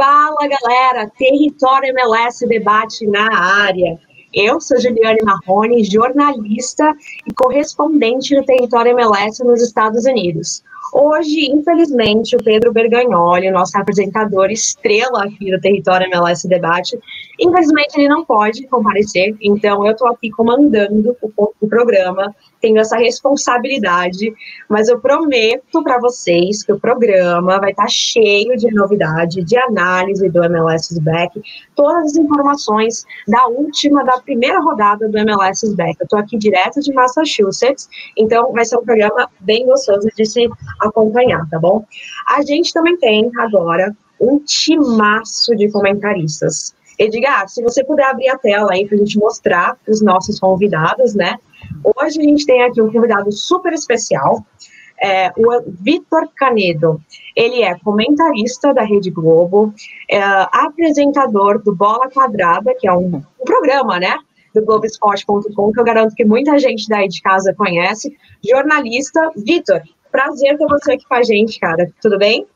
Fala galera, Território MLS debate na área. Eu sou Juliane Marrone, jornalista e correspondente do Território MLS nos Estados Unidos. Hoje, infelizmente, o Pedro Bergagnoli, nosso apresentador estrela aqui do Território MLS Debate, infelizmente ele não pode comparecer, então eu estou aqui comandando o, o programa tenho essa responsabilidade, mas eu prometo para vocês que o programa vai estar tá cheio de novidade, de análise do MLS Back, todas as informações da última, da primeira rodada do MLS Back. Eu estou aqui direto de Massachusetts, então vai ser um programa bem gostoso de se acompanhar, tá bom? A gente também tem agora um timaço de comentaristas. Edgar, se você puder abrir a tela aí para a gente mostrar os nossos convidados, né? Hoje a gente tem aqui um convidado super especial, é, o Vitor Canedo. Ele é comentarista da Rede Globo, é, apresentador do Bola Quadrada, que é um, um programa, né? Do Globoesporte.com, que eu garanto que muita gente daí de casa conhece. Jornalista. Vitor, prazer ter você aqui com a gente, cara. Tudo bem?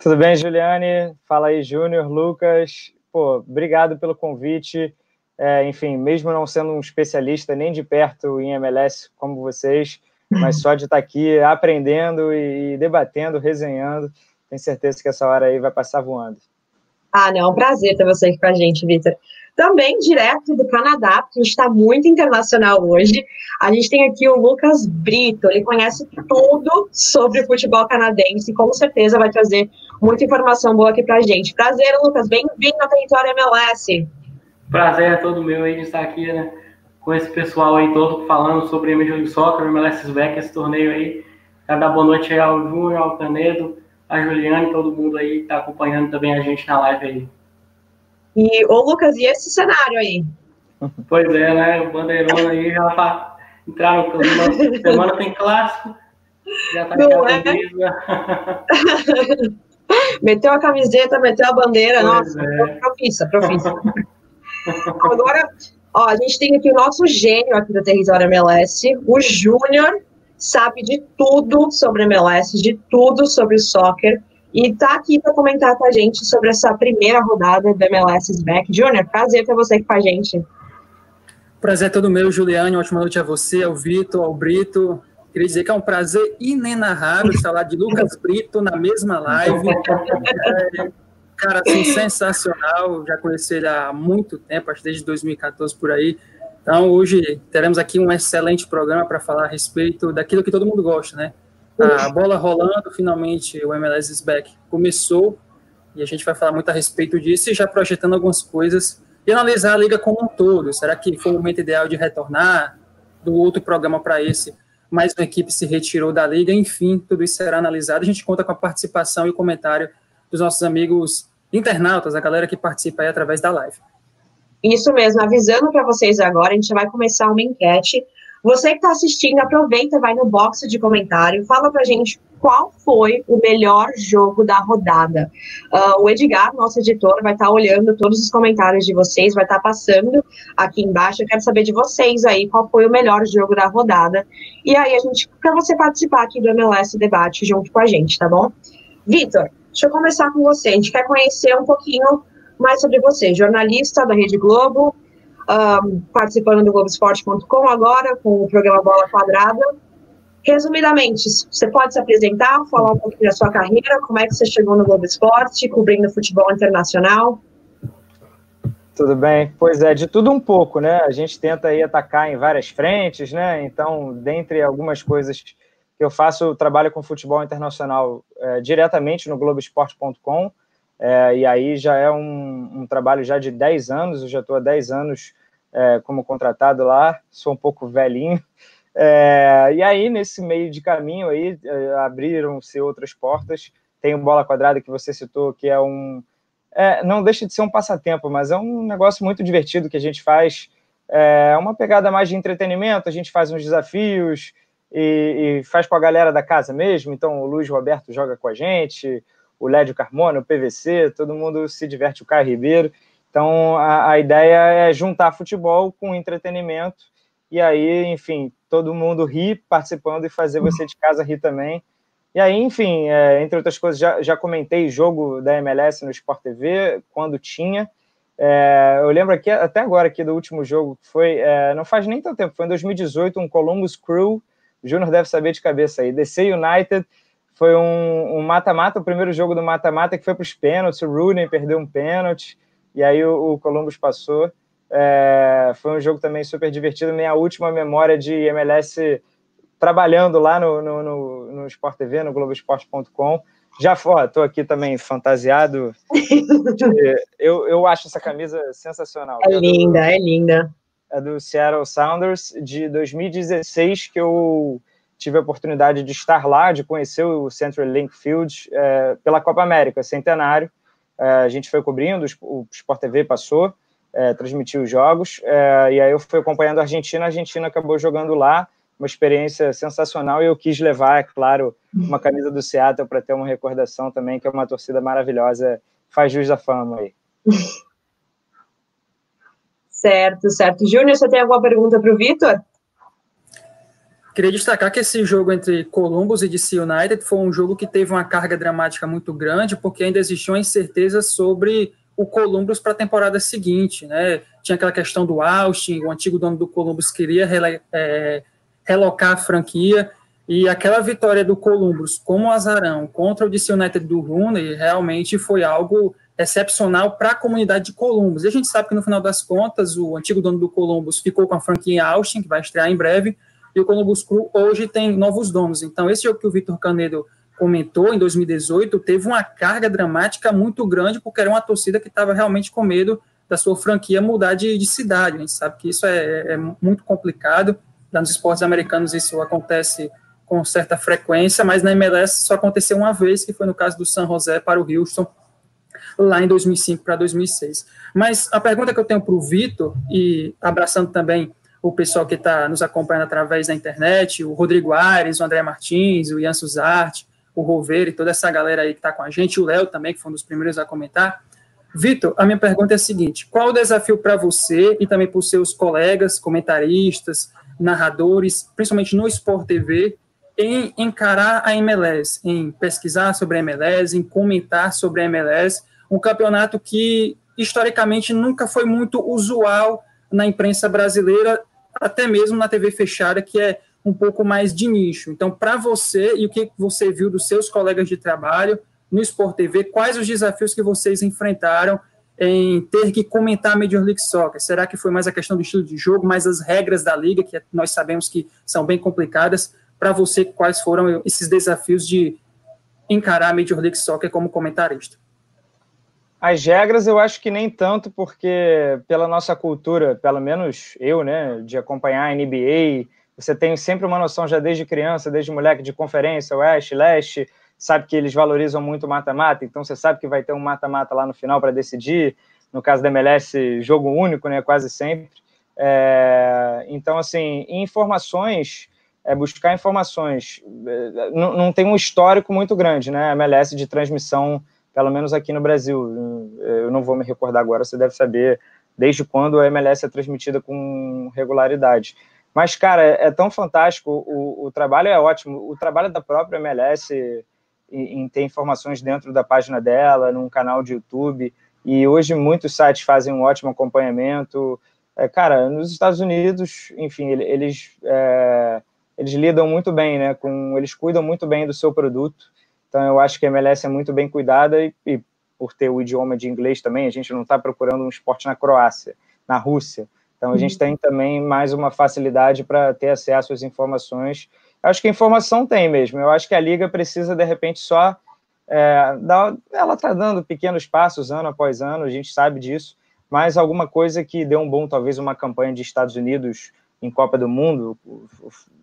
Tudo bem, Juliane? Fala aí, Júnior, Lucas. Pô, obrigado pelo convite. É, enfim, mesmo não sendo um especialista nem de perto em MLS como vocês, mas só de estar aqui aprendendo e debatendo, resenhando, tenho certeza que essa hora aí vai passar voando. Ah, não, é um prazer ter você aqui com a gente, Vitor. Também direto do Canadá, porque a gente está muito internacional hoje. A gente tem aqui o Lucas Brito, ele conhece tudo sobre futebol canadense e com certeza vai trazer muita informação boa aqui para a gente. Prazer, Lucas, bem-vindo ao Território MLS. Prazer é todo meu aí de estar aqui, né? Com esse pessoal aí todo falando sobre Major League Soccer, MLS Back, esse torneio aí. Quero dar boa noite aí ao Júnior, ao Canedo, a Juliane, todo mundo aí que tá acompanhando também a gente na live aí. E, ô Lucas, e esse cenário aí? Pois é, né? O Bandeirona aí já tá entrar no clima. Semana tem clássico. Já tá Não é? meteu a camiseta, meteu a bandeira, pois nossa, é. profissa, profissa. Agora, ó, a gente tem aqui o nosso gênio aqui do Território MLS, o Júnior, sabe de tudo sobre MLS, de tudo sobre soccer, e tá aqui para comentar com a gente sobre essa primeira rodada do MLS Back. Júnior, prazer ter você aqui com a gente. Prazer é todo meu, Juliane. Ótima noite a você, ao Vitor, ao Brito. Queria dizer que é um prazer inenarrável estar lá de Lucas Brito na mesma live. Cara, assim, sensacional. Já conheci ele há muito tempo, acho desde 2014 por aí. Então, hoje teremos aqui um excelente programa para falar a respeito daquilo que todo mundo gosta, né? A bola rolando, finalmente o MLS is back começou e a gente vai falar muito a respeito disso e já projetando algumas coisas e analisar a liga como um todo. Será que foi o momento ideal de retornar do outro programa para esse? Mais uma equipe se retirou da liga, enfim, tudo isso será analisado. A gente conta com a participação e comentário dos nossos amigos internautas, a galera que participa aí através da live. Isso mesmo, avisando para vocês agora, a gente vai começar uma enquete. Você que está assistindo, aproveita, vai no box de comentário, fala para a gente qual foi o melhor jogo da rodada. Uh, o Edgar, nosso editor, vai estar tá olhando todos os comentários de vocês, vai estar tá passando aqui embaixo. Eu quero saber de vocês aí qual foi o melhor jogo da rodada. E aí, a gente, para você participar aqui do MLS Debate junto com a gente, tá bom? Vitor, Deixa eu começar com você. A gente quer conhecer um pouquinho mais sobre você. Jornalista da Rede Globo, um, participando do Globoesporte.com agora, com o programa Bola Quadrada. Resumidamente, você pode se apresentar, falar um pouquinho da sua carreira, como é que você chegou no Globo Esporte, cobrindo futebol internacional? Tudo bem. Pois é, de tudo um pouco, né? A gente tenta aí atacar em várias frentes, né? Então, dentre algumas coisas que eu faço trabalho com futebol internacional é, diretamente no Globoesporte.com, é, e aí já é um, um, trabalho já de 10 anos, eu já estou há 10 anos é, como contratado lá, sou um pouco velhinho, é, e aí nesse meio de caminho aí é, abriram-se outras portas, tem o Bola Quadrada que você citou, que é um, é, não deixa de ser um passatempo, mas é um negócio muito divertido que a gente faz, é uma pegada mais de entretenimento, a gente faz uns desafios, e, e, faz com a galera da casa mesmo. Então, o Luiz Roberto joga com a gente, o Lédio Carmona, o PVC, todo mundo se diverte, o Caio Ribeiro. Então, a, a ideia é juntar futebol com entretenimento e aí, enfim, todo mundo ri participando e fazer você de casa rir também. E aí, enfim, é, entre outras coisas, já, já comentei jogo da MLS no Sport TV, quando tinha. É, eu lembro aqui, até agora, aqui do último jogo, que foi, é, não faz nem tanto tempo, foi em 2018, um Columbus Crew, Júnior deve saber de cabeça aí, DC United, foi um mata-mata, um o primeiro jogo do mata-mata que foi para os pênaltis, o Rooney perdeu um pênalti, e aí o, o Columbus passou. É, foi um jogo também super divertido, minha última memória de MLS trabalhando lá no, no, no, no Sport TV, no Globoesporte.com. Já estou aqui também fantasiado. eu, eu acho essa camisa sensacional. É linda, é linda. É do Seattle Sounders de 2016 que eu tive a oportunidade de estar lá, de conhecer o Central Link Field é, pela Copa América, centenário. É, a gente foi cobrindo, o Sport TV passou, é, transmitiu os jogos, é, e aí eu fui acompanhando a Argentina, a Argentina acabou jogando lá, uma experiência sensacional e eu quis levar, é claro, uma camisa do Seattle para ter uma recordação também, que é uma torcida maravilhosa, faz jus à fama aí. Certo, certo. Júnior, você tem alguma pergunta para o Vitor? Queria destacar que esse jogo entre Columbus e DC United foi um jogo que teve uma carga dramática muito grande, porque ainda existiam incertezas sobre o Columbus para a temporada seguinte, né? Tinha aquela questão do Austin, o antigo dono do Columbus queria é, relocar a franquia. E aquela vitória do Columbus como azarão contra o DC United do Rooney realmente foi algo excepcional para a comunidade de Columbus. E a gente sabe que no final das contas o antigo dono do Columbus ficou com a franquia Austin, que vai estrear em breve, e o Columbus Crew hoje tem novos donos. Então esse jogo que o Vitor Canedo comentou em 2018 teve uma carga dramática muito grande porque era uma torcida que estava realmente com medo da sua franquia mudar de, de cidade. A gente sabe que isso é, é muito complicado nos esportes americanos isso acontece com certa frequência, mas na MLS só aconteceu uma vez, que foi no caso do San José para o Houston, lá em 2005 para 2006. Mas a pergunta que eu tenho para o Vitor, e abraçando também o pessoal que está nos acompanhando através da internet, o Rodrigo Aires, o André Martins, o Ian Suzarte, o Rover e toda essa galera aí que está com a gente, o Léo também, que foi um dos primeiros a comentar. Vitor, a minha pergunta é a seguinte: qual o desafio para você e também para os seus colegas, comentaristas, narradores, principalmente no Sport TV, em encarar a MLS, em pesquisar sobre a MLS, em comentar sobre a MLS, um campeonato que historicamente nunca foi muito usual na imprensa brasileira, até mesmo na TV fechada, que é um pouco mais de nicho. Então, para você e o que você viu dos seus colegas de trabalho no Sport TV, quais os desafios que vocês enfrentaram em ter que comentar a Major League Soccer? Será que foi mais a questão do estilo de jogo, mais as regras da liga, que nós sabemos que são bem complicadas? Para você, quais foram esses desafios de encarar a Major League Soccer como comentarista? As regras eu acho que nem tanto, porque pela nossa cultura, pelo menos eu, né, de acompanhar a NBA, você tem sempre uma noção já desde criança, desde moleque de conferência, oeste, leste, sabe que eles valorizam muito mata-mata, então você sabe que vai ter um mata-mata lá no final para decidir. No caso da MLS, jogo único, né? Quase sempre. É, então, assim, informações, é, buscar informações, é, não, não, tem um histórico muito grande, né? MLS de transmissão, pelo menos aqui no Brasil. Eu não vou me recordar agora, você deve saber desde quando a MLS é transmitida com regularidade. Mas, cara, é, é tão fantástico, o, o trabalho é ótimo, o trabalho da própria MLS em, em ter informações dentro da página dela, num canal de YouTube. E hoje muitos sites fazem um ótimo acompanhamento. É, cara, nos Estados Unidos, enfim, eles, é, eles lidam muito bem, né? Com, eles cuidam muito bem do seu produto. Então, eu acho que a MLS é muito bem cuidada e, e por ter o idioma de inglês também, a gente não está procurando um esporte na Croácia, na Rússia. Então, a gente uhum. tem também mais uma facilidade para ter acesso às informações acho que a informação tem mesmo. Eu acho que a liga precisa, de repente, só. É, dar, ela está dando pequenos passos ano após ano, a gente sabe disso, mas alguma coisa que deu um bom, talvez uma campanha de Estados Unidos em Copa do Mundo,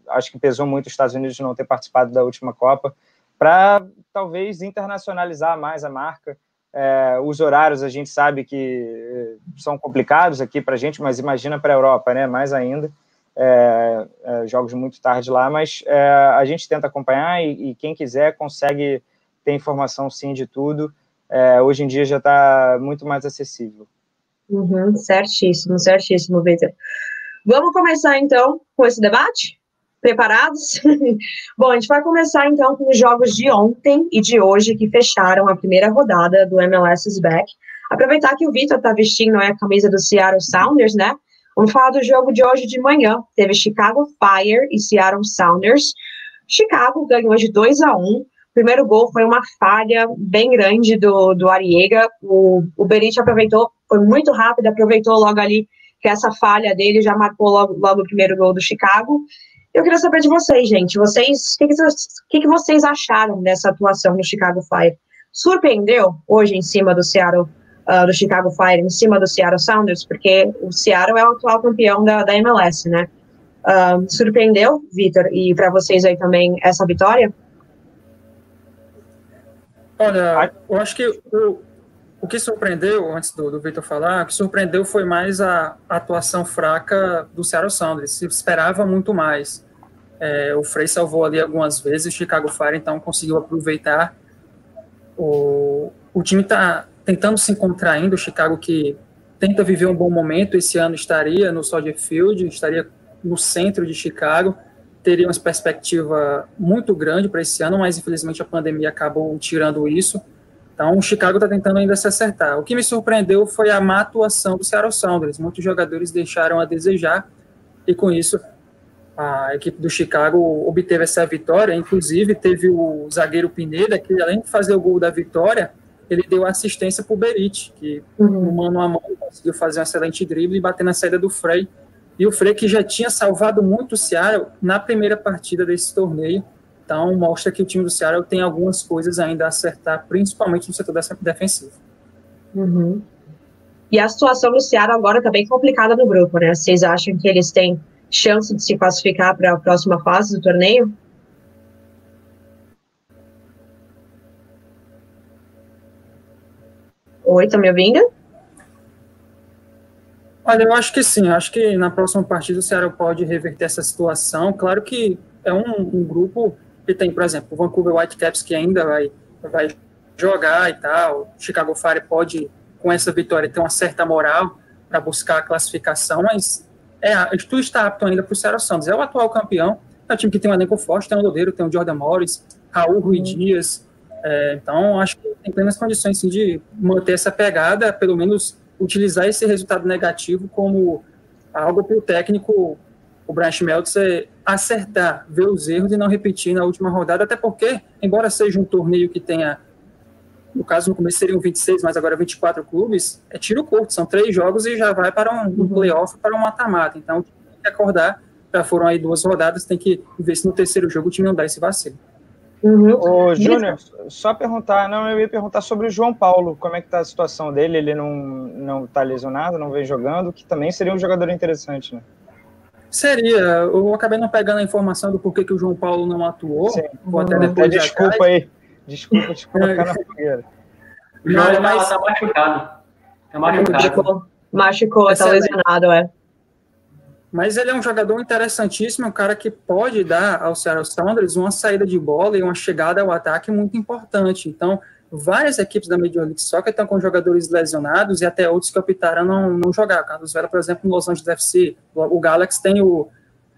acho que pesou muito os Estados Unidos não ter participado da última Copa, para talvez internacionalizar mais a marca. É, os horários a gente sabe que é, são complicados aqui para a gente, mas imagina para a Europa, né? Mais ainda é, é, jogos muito tarde lá, mas é, a gente tenta acompanhar e, e, quem quiser consegue ter informação sim de tudo. É, hoje em dia já está muito mais acessível. Uhum, certíssimo, certíssimo, Vitor. Vamos começar então com esse debate? Preparados? Bom, a gente vai começar então com os jogos de ontem e de hoje que fecharam a primeira rodada do MLS is Back. Aproveitar que o Vitor está vestindo a camisa do Seattle Sounders, né? Vamos falar do jogo de hoje de manhã. Teve Chicago Fire e Seattle Sounders. Chicago ganhou de 2 a 1 um. Primeiro gol foi uma falha bem grande do, do Ariega. O, o Berit aproveitou, foi muito rápido, aproveitou logo ali que essa falha dele já marcou logo, logo o primeiro gol do Chicago. Eu queria saber de vocês, gente. Vocês, o que, que, que, vocês acharam dessa atuação do Chicago Fire? Surpreendeu hoje em cima do Seattle, uh, do Chicago Fire, em cima do Seattle Sounders, porque o Seattle é o atual campeão da, da MLS, né? Uh, surpreendeu, Vitor, e para vocês aí também essa vitória? Olha, eu acho que o, o que surpreendeu, antes do, do Vitor falar, o que surpreendeu foi mais a, atuação fraca do Seattle Sounders. Se esperava muito mais. É, o Frey salvou ali algumas vezes, o Chicago Fire então conseguiu aproveitar. O, o time está tentando se encontrar ainda, o Chicago que tenta viver um bom momento, esse ano estaria no Soldier Field, estaria no centro de Chicago, teria uma perspectiva muito grande para esse ano, mas infelizmente a pandemia acabou tirando isso. Então, o Chicago está tentando ainda se acertar. O que me surpreendeu foi a má atuação do Seattle Sounders. Muitos jogadores deixaram a desejar e, com isso, a equipe do Chicago obteve essa vitória. Inclusive, teve o zagueiro Pineda, que além de fazer o gol da vitória, ele deu assistência para o Berit, que uhum. no mano a mano conseguiu fazer um excelente drible e bater na saída do Frey. E o Frey que já tinha salvado muito o Seattle na primeira partida desse torneio, então, mostra que o time do Ceará tem algumas coisas ainda a acertar, principalmente no setor defensivo. Uhum. E a situação do Ceará agora está bem complicada no grupo, né? Vocês acham que eles têm chance de se classificar para a próxima fase do torneio? Oi, tá me ouvindo? Olha, eu acho que sim. Acho que na próxima partida o Ceará pode reverter essa situação. Claro que é um, um grupo e tem, por exemplo, o Vancouver Whitecaps que ainda vai, vai jogar e tal. O Chicago Fire pode, com essa vitória, ter uma certa moral para buscar a classificação, mas é, tudo está apto ainda para o Seattle Santos. É o atual campeão, é um time que tem um elenco forte, tem um Lodeiro, tem o Jordan Morris, Raul Rui uhum. Dias. É, então, acho que tem plenas condições sim, de manter essa pegada, pelo menos utilizar esse resultado negativo como algo para o técnico o Brian Schmeltzer acertar, ver os erros e não repetir na última rodada, até porque, embora seja um torneio que tenha, no caso no começo seriam 26, mas agora 24 clubes, é tiro curto, são três jogos e já vai para um, um playoff, para um mata-mata. Então, tem que acordar, já foram aí duas rodadas, tem que ver se no terceiro jogo o time não dá esse vacilo. Uhum. Ô, Júnior, só perguntar, não, eu ia perguntar sobre o João Paulo, como é que tá a situação dele, ele não, não tá lesionado, não vem jogando, que também seria um jogador interessante, né? Seria. Eu acabei não pegando a informação do porquê que o João Paulo não atuou. Sim. Vou até depois desculpa aí. Desculpa te colocar na fogueira. O João mas... tá machucado. Tá machucado. Machucou, tá lesionado, é. Mas ele é um jogador interessantíssimo, um cara que pode dar ao Seattle Sounders uma saída de bola e uma chegada ao ataque muito importante. Então, várias equipes da Major League Soccer estão com jogadores lesionados e até outros que optaram não, não jogar. O Carlos Vela, por exemplo, no Los Angeles FC. O, o Galaxy tem o,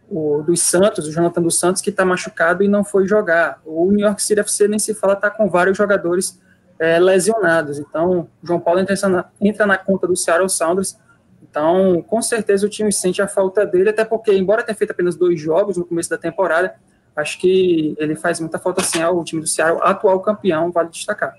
o dos Santos, o Jonathan dos Santos, que está machucado e não foi jogar. O New York City FC nem se fala, está com vários jogadores é, lesionados. Então, João Paulo entra na, entra na conta do Seattle Sounders. Então, com certeza o time sente a falta dele, até porque, embora tenha feito apenas dois jogos no começo da temporada, acho que ele faz muita falta assim ao time do Seattle, atual campeão, vale destacar.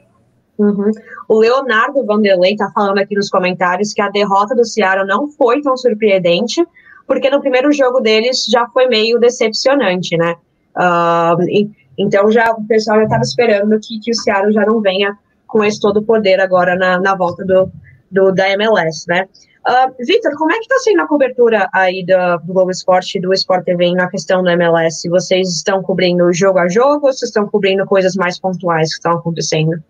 Uhum. O Leonardo Vanderlei está falando aqui nos comentários que a derrota do Seattle não foi tão surpreendente, porque no primeiro jogo deles já foi meio decepcionante, né? Uh, então já o pessoal já estava esperando que, que o Seattle já não venha com esse todo o poder agora na, na volta do, do, da MLS, né? Uh, Vitor, como é que está sendo a cobertura aí do, do Globo Esporte e do Sport TV na questão do MLS? Vocês estão cobrindo jogo a jogo ou vocês estão cobrindo coisas mais pontuais que estão acontecendo?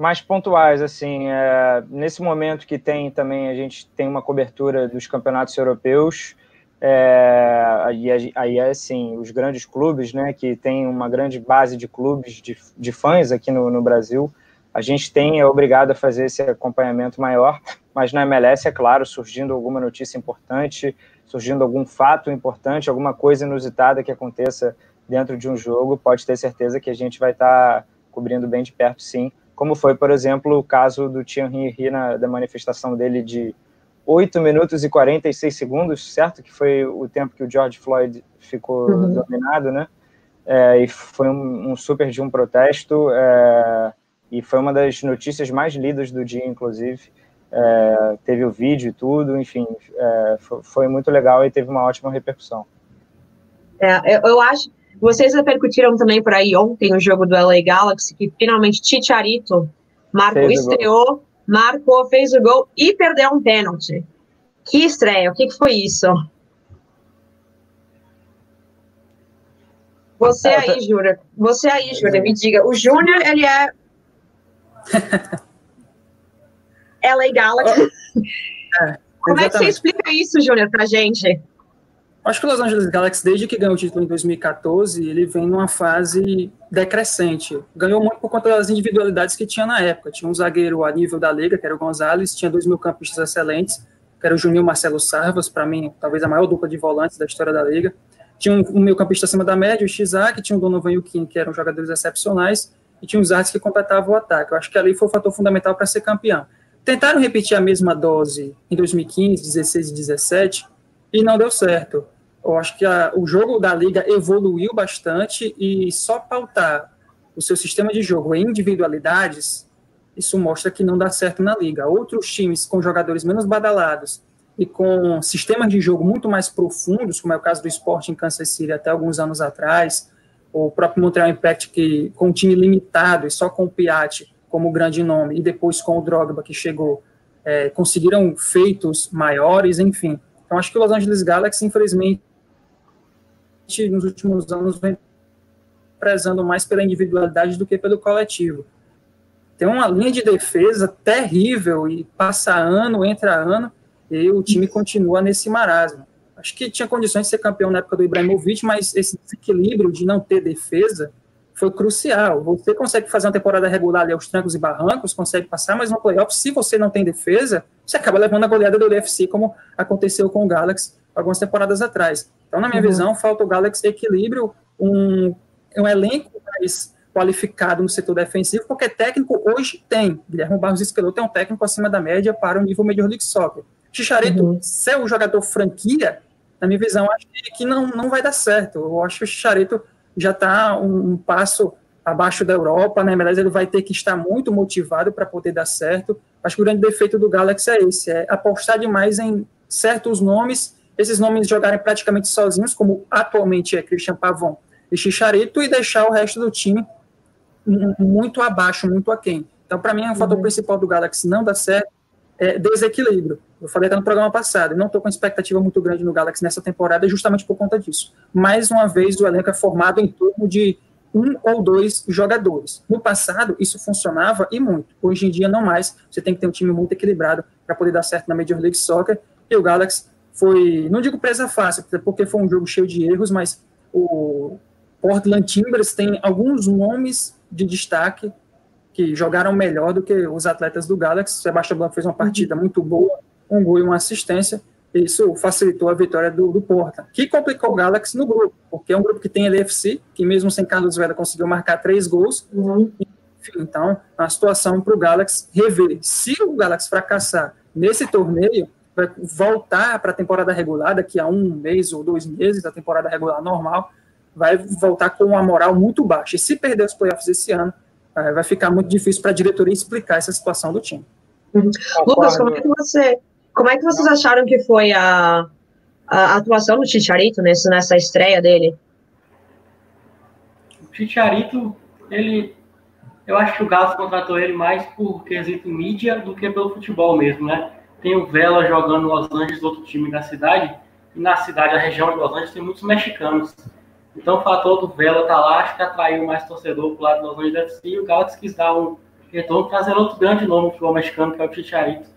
Mais pontuais, assim, é, nesse momento que tem também, a gente tem uma cobertura dos campeonatos europeus, é, aí, aí assim, os grandes clubes, né, que tem uma grande base de clubes de, de fãs aqui no, no Brasil, a gente tem, é obrigado a fazer esse acompanhamento maior, mas na MLS, é claro, surgindo alguma notícia importante, surgindo algum fato importante, alguma coisa inusitada que aconteça dentro de um jogo, pode ter certeza que a gente vai estar tá cobrindo bem de perto, sim. Como foi, por exemplo, o caso do Thierry na da manifestação dele de 8 minutos e 46 segundos, certo? Que foi o tempo que o George Floyd ficou uhum. dominado, né? É, e foi um, um, super de um protesto, é, e foi uma das notícias mais lidas do dia, inclusive. É, teve o vídeo e tudo, enfim, é, foi, foi, muito legal e teve uma ótima repercussão. É, eu, eu acho, vocês repercutiram também por aí ontem o jogo do LA Galaxy, que finalmente Chicharito marcou, fez estreou, marcou, fez o gol e perdeu um pênalti. Que estreia, o que, que foi isso? Você é, aí, Júlia, você aí, Júlia, me diga, o Júnior, ele é... LA Galaxy. É, Como é que você explica isso, Júnior, pra gente? Acho que o Los Angeles Galaxy, desde que ganhou o título em 2014, ele vem numa fase decrescente. Ganhou muito por conta das individualidades que tinha na época. Tinha um zagueiro a nível da liga, que era o Gonzalez, tinha dois mil campistas excelentes, que era o Juninho Marcelo Sarvas, para mim, talvez a maior dupla de volantes da história da liga. Tinha um, um meio campista acima da média, o Shizak, tinha o Donovan Yukin, que eram jogadores excepcionais, e tinha os artes que completavam o ataque. Eu acho que ali foi o fator fundamental para ser campeão. Tentaram repetir a mesma dose em 2015, 16 e 17, e não deu certo. Eu acho que a, o jogo da liga evoluiu bastante e só pautar o seu sistema de jogo em individualidades, isso mostra que não dá certo na liga. Outros times com jogadores menos badalados e com sistemas de jogo muito mais profundos, como é o caso do esporte em Kansas City até alguns anos atrás, o próprio Montreal Impact, que com um time limitado e só com o Piatti como grande nome, e depois com o Drogba que chegou, é, conseguiram feitos maiores, enfim. Então, acho que o Los Angeles Galaxy, infelizmente, nos últimos anos, vem prezando mais pela individualidade do que pelo coletivo. Tem uma linha de defesa terrível e passa ano, entra ano, e o time continua nesse marasmo. Acho que tinha condições de ser campeão na época do Ibrahimovic, mas esse desequilíbrio de não ter defesa foi crucial. Você consegue fazer uma temporada regular ali aos trancos e barrancos, consegue passar, mas no playoff, se você não tem defesa, você acaba levando a goleada do UFC, como aconteceu com o Galaxy algumas temporadas atrás. Então, na minha uhum. visão, falta o Galaxy equilíbrio, um, um elenco mais qualificado no setor defensivo, porque técnico hoje tem. Guilherme Barros Esqueloto é um técnico acima da média para o nível Major League Soccer. Chicharito, uhum. ser o jogador franquia, na minha visão, acho que não, não vai dar certo. Eu acho que o Chicharito já está um, um, passo abaixo da Europa, né? Mas ele vai ter que estar muito motivado para poder dar certo. Acho que o grande defeito do Galaxy é esse, é apostar demais em certos nomes, esses nomes jogarem praticamente sozinhos, como atualmente é Christian Pavon e Chicharito, e deixar o resto do time muito abaixo, muito aquém. Então, para mim, é o fator uhum. principal do Galaxy não dar certo é desequilíbrio. Eu falei até no programa passado, não estou com expectativa muito grande no Galaxy nessa temporada, justamente por conta disso. Mais uma vez, o elenco é formado em torno de um ou dois jogadores. No passado, isso funcionava e muito. Hoje em dia, não mais. Você tem que ter um time muito equilibrado para poder dar certo na Major League Soccer. E o Galaxy foi, não digo presa fácil, porque foi um jogo cheio de erros, mas o Portland Timbers tem alguns nomes de destaque que jogaram melhor do que os atletas do Galaxy. Sebastião Blanco fez uma partida muito boa, um gol e uma assistência. Isso facilitou a vitória do, do Porta, que complicou o Galaxy no grupo, porque é um grupo que tem LFC, que mesmo sem Carlos Vela conseguiu marcar três gols. Uhum. Enfim, então, a situação para o Galaxy rever. Se o Galaxy fracassar nesse torneio, vai voltar para a temporada regular daqui a um mês ou dois meses, a temporada regular normal, vai voltar com uma moral muito baixa. E se perder os playoffs esse ano, é, vai ficar muito difícil para a diretoria explicar essa situação do time. Uhum. Lucas, como é que você, como é que vocês acharam que foi a, a atuação do Chicharito nesse, nessa estreia dele? O Chicharito, ele, eu acho que o Galo contratou ele mais por quesito mídia do que pelo futebol mesmo, né? Tem o Vela jogando no Los Angeles, outro time da cidade, e na cidade, a região de Los Angeles, tem muitos mexicanos. Então o fator do Vela tá lá, acho que atraiu mais torcedor pro lado do Los Angeles e o Galaxy quis dar um retorno, trazendo outro grande nome do futebol mexicano, que é o Chicharito.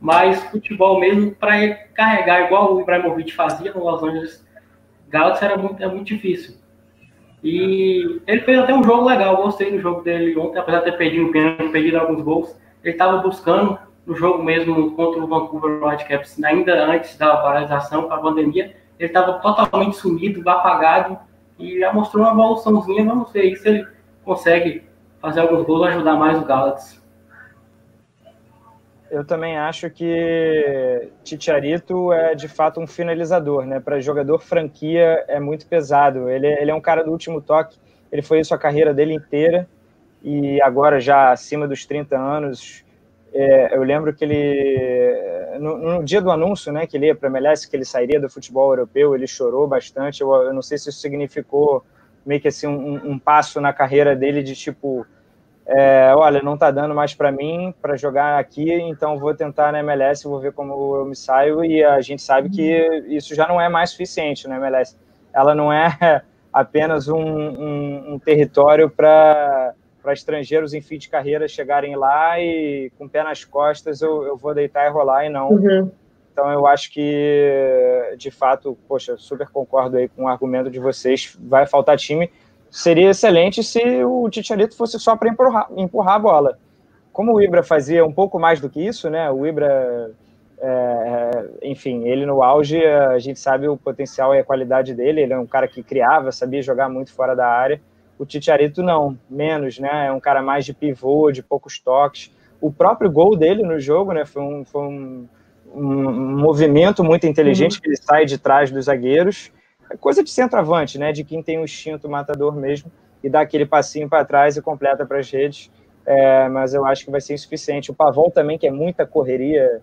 Mas futebol mesmo, para carregar igual o Ibrahimovic fazia no Los Angeles Galaxy, era muito, é muito difícil. E ele fez até um jogo legal, gostei do jogo dele ontem, apesar de ter perdido perdido alguns gols. Ele estava buscando no jogo mesmo contra o Vancouver Whitecaps, ainda antes da paralisação para a pandemia, ele estava totalmente sumido, apagado, e já mostrou uma evoluçãozinha. Vamos ver se ele consegue fazer alguns gols ajudar mais o Galaxy. Eu também acho que Titiarito é de fato um finalizador, né? Para jogador franquia é muito pesado. Ele, ele é um cara do último toque, ele foi isso a carreira dele inteira e agora já acima dos 30 anos. É, eu lembro que ele, no, no, dia do anúncio, né, que ele ia para a MLS, que ele sairia do futebol europeu, ele chorou bastante. Eu, eu não sei se isso significou meio que assim um, um passo na carreira dele de tipo é, olha, não está dando mais para mim para jogar aqui, então vou tentar na MLS, vou ver como eu me saio. E a gente sabe que isso já não é mais suficiente na MLS. Ela não é apenas um, um, um território para estrangeiros em fim de carreira chegarem lá e com o pé nas costas eu, eu vou deitar e rolar e não. Uhum. Então eu acho que, de fato, poxa, super concordo aí com o argumento de vocês. Vai faltar time seria excelente se o Titiarito fosse só para empurrar, empurrar, a bola. Como o Ibra fazia um pouco mais do que isso, né? O Ibra, é, é, enfim, ele no auge, a gente sabe o potencial e a qualidade dele. Ele é um cara que criava, sabia jogar muito fora da área. O Titiarito não, menos, né? É um cara mais de pivô, de poucos toques. O próprio gol dele no jogo, né? Foi um, foi um, um movimento muito inteligente uhum. que ele sai de trás dos zagueiros é coisa de centroavante, né? De quem tem o instinto matador mesmo e dá aquele passinho para trás e completa para as redes. É, mas eu acho que vai ser insuficiente. O Pavão também, que é muita correria,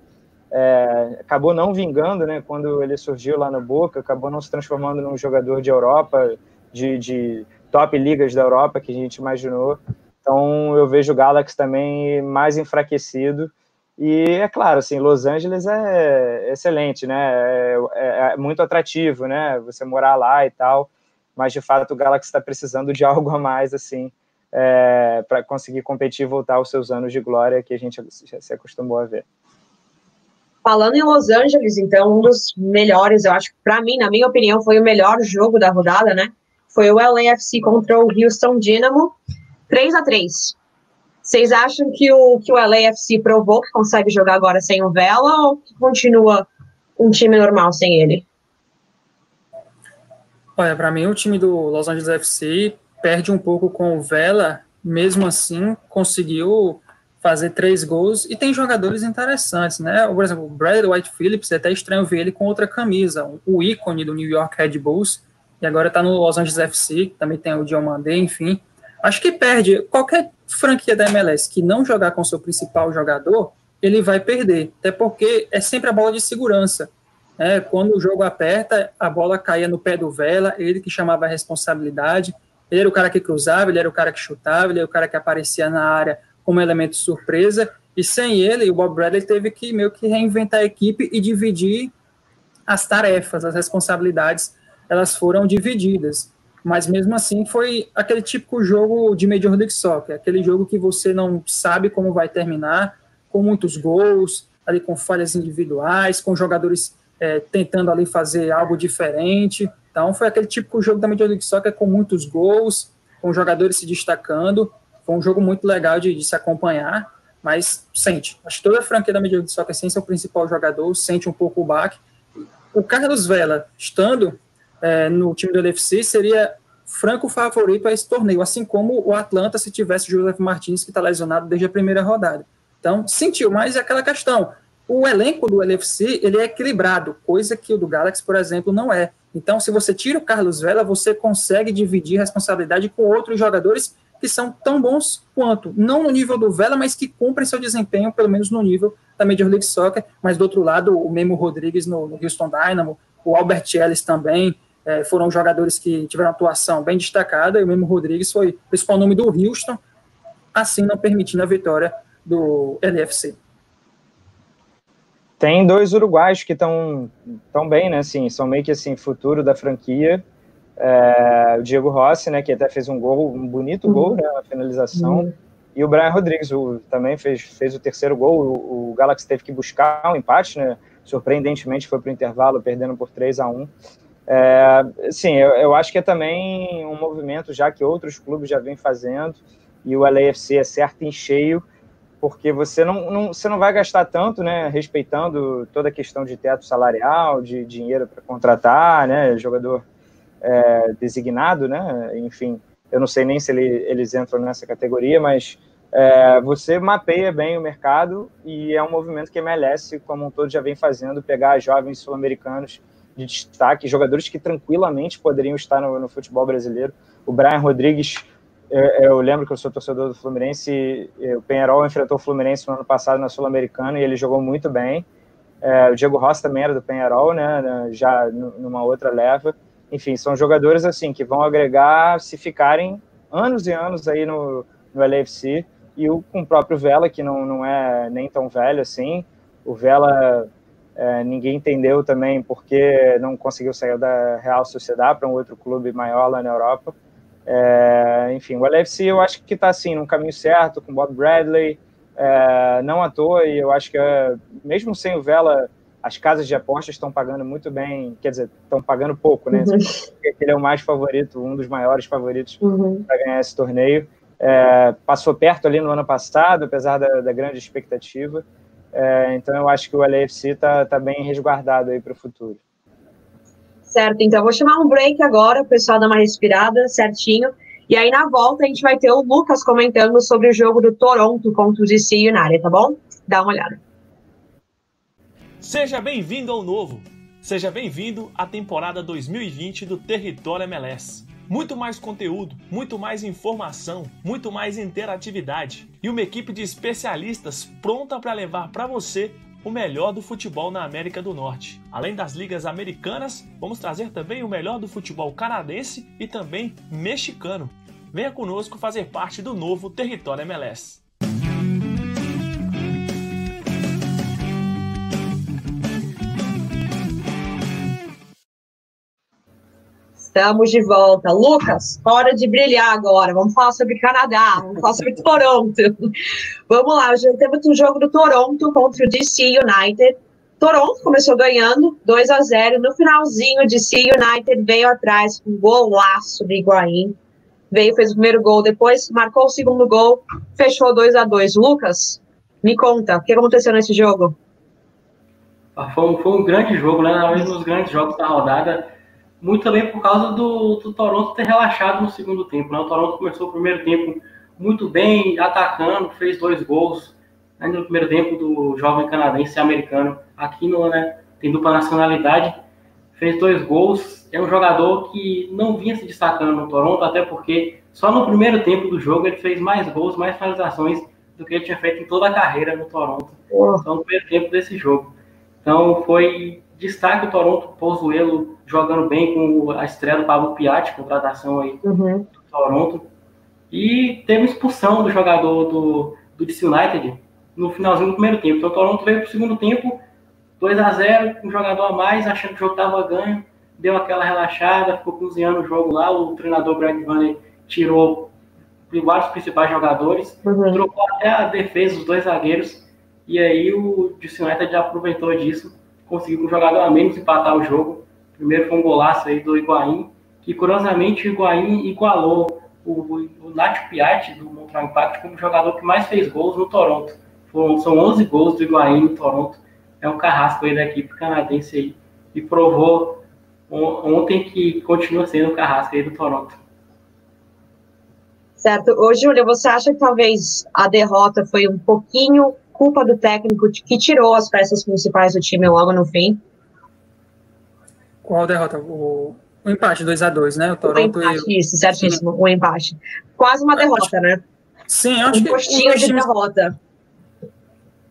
é, acabou não vingando, né? Quando ele surgiu lá no Boca, acabou não se transformando num jogador de Europa, de, de top ligas da Europa que a gente imaginou. Então eu vejo o Galaxy também mais enfraquecido. E é claro, assim, Los Angeles é excelente, né? É, é, é, muito atrativo, né? Você morar lá e tal. Mas de fato o Galaxy está precisando de algo a mais, assim, é, para conseguir competir e voltar aos seus anos de glória que a gente já se acostumou a ver. Falando em Los Angeles, então, um dos melhores, eu acho para mim, na minha opinião, foi o melhor jogo da rodada, né? Foi o LAFC contra o Houston Dynamo, 3 a 3 vocês acham que o, que o LAFC provou que consegue jogar agora sem o Vela ou que continua um time normal sem ele? Olha, para mim o time do Los Angeles FC perde um pouco com o Vela, mesmo assim conseguiu fazer três gols e tem jogadores interessantes, né? Por exemplo, o Bradley White Phillips, é até estranho ver ele com outra camisa, o ícone do New York Red Bulls, e agora está no Los Angeles FC, também tem o Diomandé, enfim. Acho que perde qualquer franquia da MLS que não jogar com seu principal jogador, ele vai perder. Até porque é sempre a bola de segurança. Né? Quando o jogo aperta, a bola caía no pé do Vela, ele que chamava a responsabilidade. Ele era o cara que cruzava, ele era o cara que chutava, ele era o cara que aparecia na área como elemento surpresa. E sem ele, o Bob Bradley teve que meio que reinventar a equipe e dividir as tarefas, as responsabilidades, elas foram divididas mas mesmo assim foi aquele típico jogo de Major League Soccer, aquele jogo que você não sabe como vai terminar, com muitos gols, ali com falhas individuais, com jogadores é, tentando ali fazer algo diferente. Então foi aquele típico jogo da Major League Soccer com muitos gols, com jogadores se destacando. Foi um jogo muito legal de, de se acompanhar, mas sente. Acho que toda a franquia da Major League Soccer sem seu principal jogador sente um pouco o baque. O Carlos Vela, estando é, no time do LFC seria franco favorito a esse torneio, assim como o Atlanta se tivesse Joseph Martins, que está lesionado desde a primeira rodada. Então, sentiu, mas é aquela questão. O elenco do LFC ele é equilibrado, coisa que o do Galaxy, por exemplo, não é. Então, se você tira o Carlos Vela, você consegue dividir responsabilidade com outros jogadores que são tão bons quanto, não no nível do Vela, mas que cumprem seu desempenho, pelo menos no nível da Major League Soccer. Mas do outro lado, o Memo Rodrigues no, no Houston Dynamo, o Albert Ellis também, é, foram jogadores que tiveram atuação bem destacada, e o mesmo Rodrigues foi o principal nome do Houston, assim não permitindo a vitória do LFC. Tem dois uruguaios que estão tão bem, né? Assim, são meio que assim, futuro da franquia. É, o Diego Rossi, né, que até fez um gol, um bonito gol, uhum. né, na finalização. Uhum. E o Brian Rodrigues o, também fez, fez o terceiro gol. O, o Galaxy teve que buscar um empate, né? Surpreendentemente foi para o intervalo, perdendo por 3 a 1 é, sim, eu, eu, acho que é também um movimento já que outros clubes já vêm fazendo e o LAFC acerta em cheio, porque você não, não, você não vai gastar tanto, né, respeitando toda a questão de teto salarial, de dinheiro para contratar, né, jogador é, designado, né, enfim, eu não sei nem se ele, eles entram nessa categoria, mas é, você mapeia bem o mercado e é um movimento que a MLS, como um todo, já vem fazendo, pegar jovens sul-americanos de destaque, jogadores que tranquilamente poderiam estar no, no futebol brasileiro. O Brian Rodrigues, eu, eu, lembro que eu sou torcedor do Fluminense, o Penharol enfrentou o Fluminense no ano passado na Sul-Americana e ele jogou muito bem. É, o Diego Rossi também era do Penharol, né, já numa outra leva. Enfim, são jogadores assim que vão agregar se ficarem anos e anos aí no, no LAFC e o, com o próprio Vela, que não, não é nem tão velho assim. O Vela, é, ninguém entendeu também porque não conseguiu sair da Real Sociedade para um outro clube maior lá na Europa. É, enfim, o LFC eu acho que está assim, no caminho certo, com Bob Bradley, é, não à toa, e eu acho que é, mesmo sem o Vela, as casas de apostas estão pagando muito bem, quer dizer, estão pagando pouco, né? Uhum. Ele é o mais favorito, um dos maiores favoritos uhum. para ganhar esse torneio. É, passou perto ali no ano passado, apesar da, da grande expectativa. É, então eu acho que o LAFC está tá bem resguardado aí para o futuro. Certo, então vou chamar um break agora, o pessoal dá uma respirada certinho. E aí na volta a gente vai ter o Lucas comentando sobre o jogo do Toronto contra o DC United, tá bom? Dá uma olhada. Seja bem-vindo ao novo. Seja bem-vindo à temporada 2020 do Território MLS. Muito mais conteúdo, muito mais informação, muito mais interatividade e uma equipe de especialistas pronta para levar para você o melhor do futebol na América do Norte. Além das ligas americanas, vamos trazer também o melhor do futebol canadense e também mexicano. Venha conosco fazer parte do novo Território MLS. Estamos de volta. Lucas, hora de brilhar agora. Vamos falar sobre Canadá, vamos falar sobre Toronto. Vamos lá, já temos um jogo do Toronto contra o DC United. Toronto começou ganhando 2 a 0 No finalzinho, o DC United veio atrás com um golaço do Higuaín. Veio, fez o primeiro gol, depois marcou o segundo gol, fechou 2 a 2 Lucas, me conta, o que aconteceu nesse jogo? Ah, foi foi um grande jogo, né? Um dos grandes jogos da rodada muito também por causa do, do Toronto ter relaxado no segundo tempo. Né? O Toronto começou o primeiro tempo muito bem, atacando, fez dois gols né, no primeiro tempo do jovem canadense americano. Aqui no, né, tem dupla nacionalidade, fez dois gols. É um jogador que não vinha se destacando no Toronto, até porque só no primeiro tempo do jogo ele fez mais gols, mais finalizações do que ele tinha feito em toda a carreira no Toronto. Só no primeiro tempo desse jogo. Então foi destaque o Toronto Pozuelo jogando bem com a estreia do Pablo Piatti, contratação aí uhum. do Toronto. E teve expulsão do jogador do, do DC United no finalzinho do primeiro tempo. Então o Toronto veio para o segundo tempo, 2 a 0 com um jogador a mais, achando que o jogo estava ganho, deu aquela relaxada, ficou cozinhando o jogo lá. O treinador Greg Vanner tirou vários principais jogadores, uhum. trocou até a defesa, os dois zagueiros, e aí o DC United já aproveitou disso conseguiu com um jogador a menos empatar o jogo. Primeiro foi um golaço aí do Higuaín, que curiosamente o Higuaín igualou o, o Piatti do Montreal Impact como jogador que mais fez gols no Toronto. Foram, são 11 gols do Higuaín no Toronto. É um carrasco aí da equipe canadense aí. E provou ontem que continua sendo o carrasco aí do Toronto. Certo. Ô, Júlia, você acha que talvez a derrota foi um pouquinho culpa do técnico que tirou as peças principais do time logo no fim. Qual derrota? O, o empate 2 a 2 né? O Toronto o empate, e... Isso, certíssimo, Sim. o empate. Quase uma derrota, né? Sim, acho um que... postinho de derrota.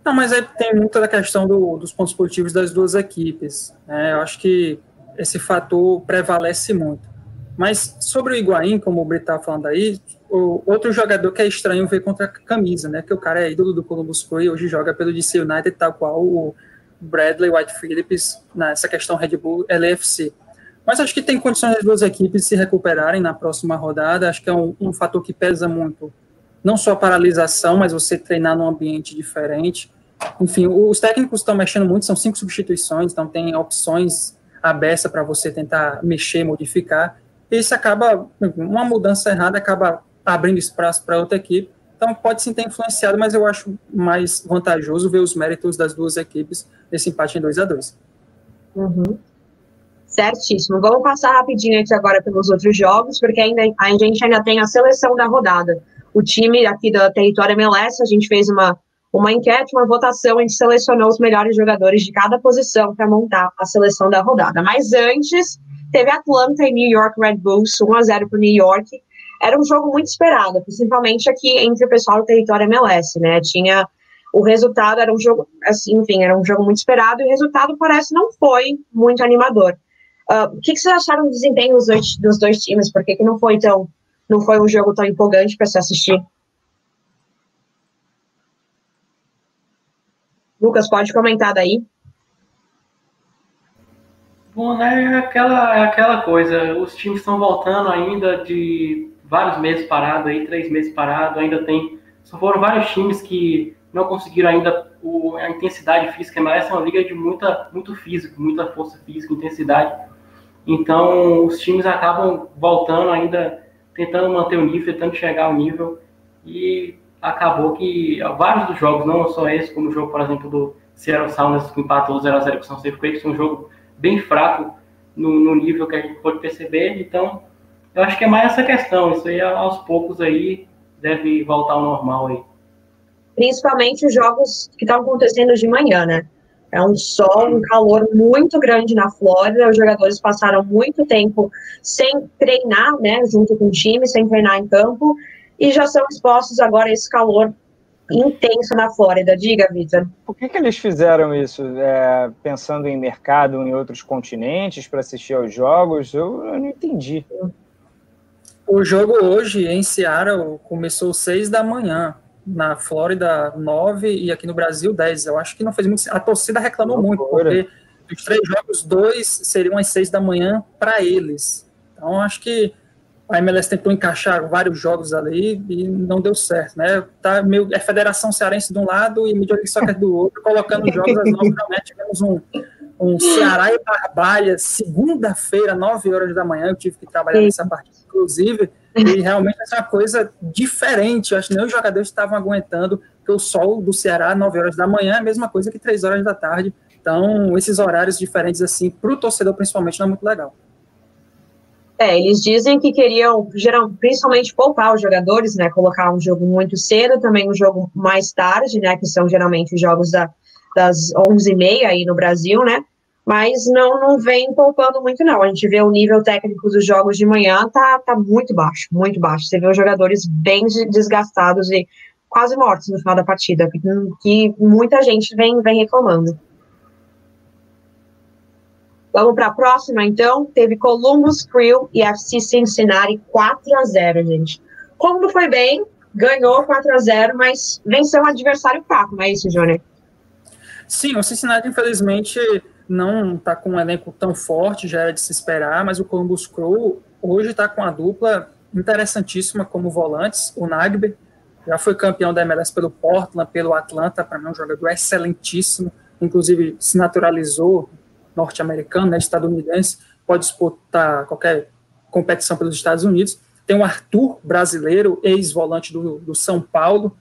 Não, mas aí tem muita da questão do, dos pontos positivos das duas equipes. Né? Eu acho que esse fator prevalece muito. Mas sobre o Higuaín, como o Brito estava falando aí, o outro jogador que é estranho ver contra a camisa, né? Que o cara é ídolo do Columbus Crew e hoje joga pelo DC United, tal qual o Bradley White Phillips nessa questão Red Bull LFC. Mas acho que tem condições das duas equipes se recuperarem na próxima rodada. Acho que é um, um fator que pesa muito. Não só a paralisação, mas você treinar num ambiente diferente. Enfim, os técnicos estão mexendo muito, são cinco substituições, então tem opções abertas para você tentar mexer, modificar. Isso acaba, uma mudança errada acaba abrindo espaço para outra equipe. Então pode sim ter influenciado, mas eu acho mais vantajoso ver os méritos das duas equipes nesse empate em 2 a 2 uhum. Certíssimo. Vamos passar rapidinho aqui agora pelos outros jogos, porque ainda a gente ainda tem a seleção da rodada. O time aqui da Território MLS, a gente fez uma, uma enquete, uma votação, a gente selecionou os melhores jogadores de cada posição para montar a seleção da rodada. Mas antes, teve Atlanta e New York Red Bulls, 1 a 0 para New York. Era um jogo muito esperado, principalmente aqui entre o pessoal do Território MLS, né? Tinha o resultado era um jogo, assim, enfim, era um jogo muito esperado e o resultado parece não foi muito animador. Uh, o que, que, vocês acharam do desempenho dos dois, dos dois times? Por que, que não foi tão não foi um jogo tão empolgante para se assistir? Lucas, pode comentar daí. Bom, né, é aquela, é aquela coisa, os times estão voltando ainda de vários meses parado aí, três meses parado, ainda tem, só foram vários times que não conseguiram ainda o, a intensidade física, mas essa é uma liga de muita, muito físico, muita força física, intensidade, então, os times acabam voltando ainda, tentando manter o nível, tentando chegar ao nível. E acabou que vários dos jogos, não só esse, como o jogo, por exemplo, do Seattle Sounders, que empatou 0x0 com o São Safe Quakes, foi um jogo bem fraco no, no, nível que a gente pode perceber. Então, eu acho que é mais essa questão. Isso aí, aos poucos, aí deve voltar ao normal aí. Principalmente os jogos que estão acontecendo de manhã, né? É um sol, um calor muito grande na Flórida. Os jogadores passaram muito tempo sem treinar, né, junto com o time, sem treinar em campo, e já são expostos agora a esse calor intenso na Flórida. Diga, Vitor. Por que, que eles fizeram isso? É, pensando em mercado em outros continentes para assistir aos jogos? Eu, eu, não entendi. O jogo hoje em Seattle começou às seis da manhã na Flórida 9 e aqui no Brasil 10. Eu acho que não fez muito. A torcida reclamou muito, porque dos três jogos, dois seriam às 6 da manhã para eles. Então, acho que a MLS tentou encaixar vários jogos ali e não deu certo, né? Tá meio, é Federação Cearense de um lado e Major League Soccer do outro, colocando jogos às 9 da manhã. Tivemos um, um Ceará e Barbalha, segunda-feira, 9 horas da manhã. Eu tive que trabalhar Sim. nessa partida, inclusive. E realmente é uma coisa diferente. Eu acho que nem os jogadores estavam aguentando, porque o sol do Ceará, 9 horas da manhã, é a mesma coisa que 3 horas da tarde. Então, esses horários diferentes, assim, para o torcedor principalmente, não é muito legal. É, eles dizem que queriam, geral, principalmente, poupar os jogadores, né? Colocar um jogo muito cedo, também um jogo mais tarde, né? Que são geralmente os jogos da, das 11h30 aí no Brasil, né? mas não, não vem poupando muito, não. A gente vê o nível técnico dos jogos de manhã tá, tá muito baixo, muito baixo. Você vê os jogadores bem desgastados e quase mortos no final da partida, que, muita gente vem, vem reclamando. Vamos para a próxima, então. Teve Columbus Crew e FC Cincinnati 4 a 0 gente. Como foi bem, ganhou 4 a 0 mas venceu um adversário fraco, não é isso, Júnior? Sim, o Cincinnati, infelizmente, não está com um elenco tão forte, já era de se esperar, mas o Columbus Crew hoje está com a dupla interessantíssima como volantes. O Nagbe já foi campeão da MLS pelo Portland, pelo Atlanta, para mim é um jogador excelentíssimo, inclusive se naturalizou norte-americano, né, estadunidense, pode disputar qualquer competição pelos Estados Unidos. Tem o Arthur, brasileiro, ex-volante do, do São Paulo,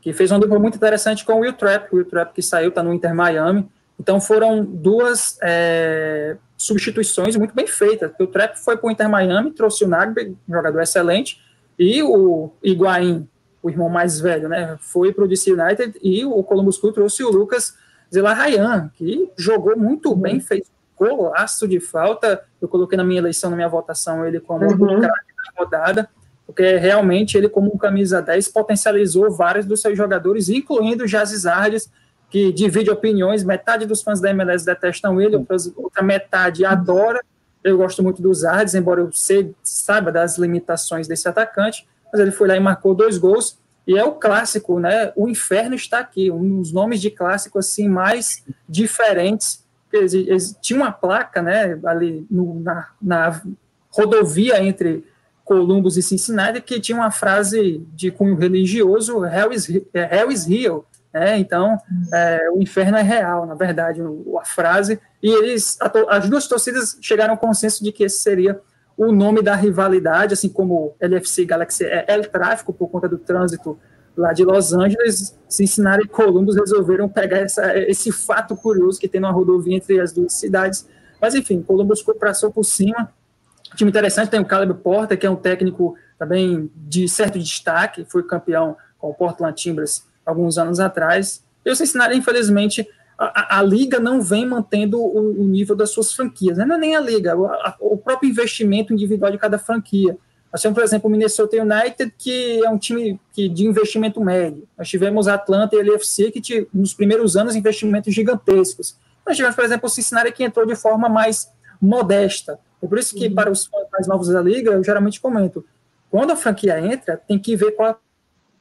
que fez uma dupla muito interessante com o Will Trapp, o Will Trapp que saiu, está no Inter Miami, então foram duas é, substituições muito bem feitas. O Trap foi para o Inter Miami, trouxe o Nagbe, um jogador excelente, e o Higuaín, o irmão mais velho, né, foi para o DC United, e o Columbus Crew trouxe o Lucas Zelarrayan, que jogou muito uhum. bem, fez golaço de falta. Eu coloquei na minha eleição, na minha votação, ele como uhum. craque da rodada, porque realmente ele, como camisa 10, potencializou vários dos seus jogadores, incluindo o Jazzy Zardes, que divide opiniões, metade dos fãs da MLS detestam ele, outra metade adora. Eu gosto muito dos Ardes, embora eu sei, saiba das limitações desse atacante, mas ele foi lá e marcou dois gols. E é o clássico, né? O inferno está aqui, um dos nomes de clássico assim mais diferentes. Tinha uma placa, né, ali no, na, na rodovia entre Columbus e Cincinnati que tinha uma frase de cunho religioso: Hell is, hell is real, é, então, é, o inferno é real, na verdade, a frase. E eles, as duas torcidas chegaram ao consenso de que esse seria o nome da rivalidade, assim como LFC Galaxy é El Tráfico, por conta do trânsito lá de Los Angeles, Cincinnati e Columbus resolveram pegar essa, esse fato curioso que tem uma rodovia entre as duas cidades. Mas enfim, Columbus passou por cima. Time interessante tem o Caleb Porter, que é um técnico também de certo destaque, foi campeão com o Portland Timbers alguns anos atrás. E o Cincinnati, infelizmente, a, a, liga não vem mantendo o, o, nível das suas franquias, né? não é nem a liga, o, a, o próprio investimento individual de cada franquia. Nós temos, por exemplo, o Minnesota United, que é um time que, de investimento médio. Nós tivemos Atlanta e LFC, que nos primeiros anos, investimentos gigantescos. Nós tivemos, por exemplo, o Cincinnati, que entrou de forma mais modesta. É por isso que, para os mais novos da liga, eu geralmente comento, quando a franquia entra, tem que ver qual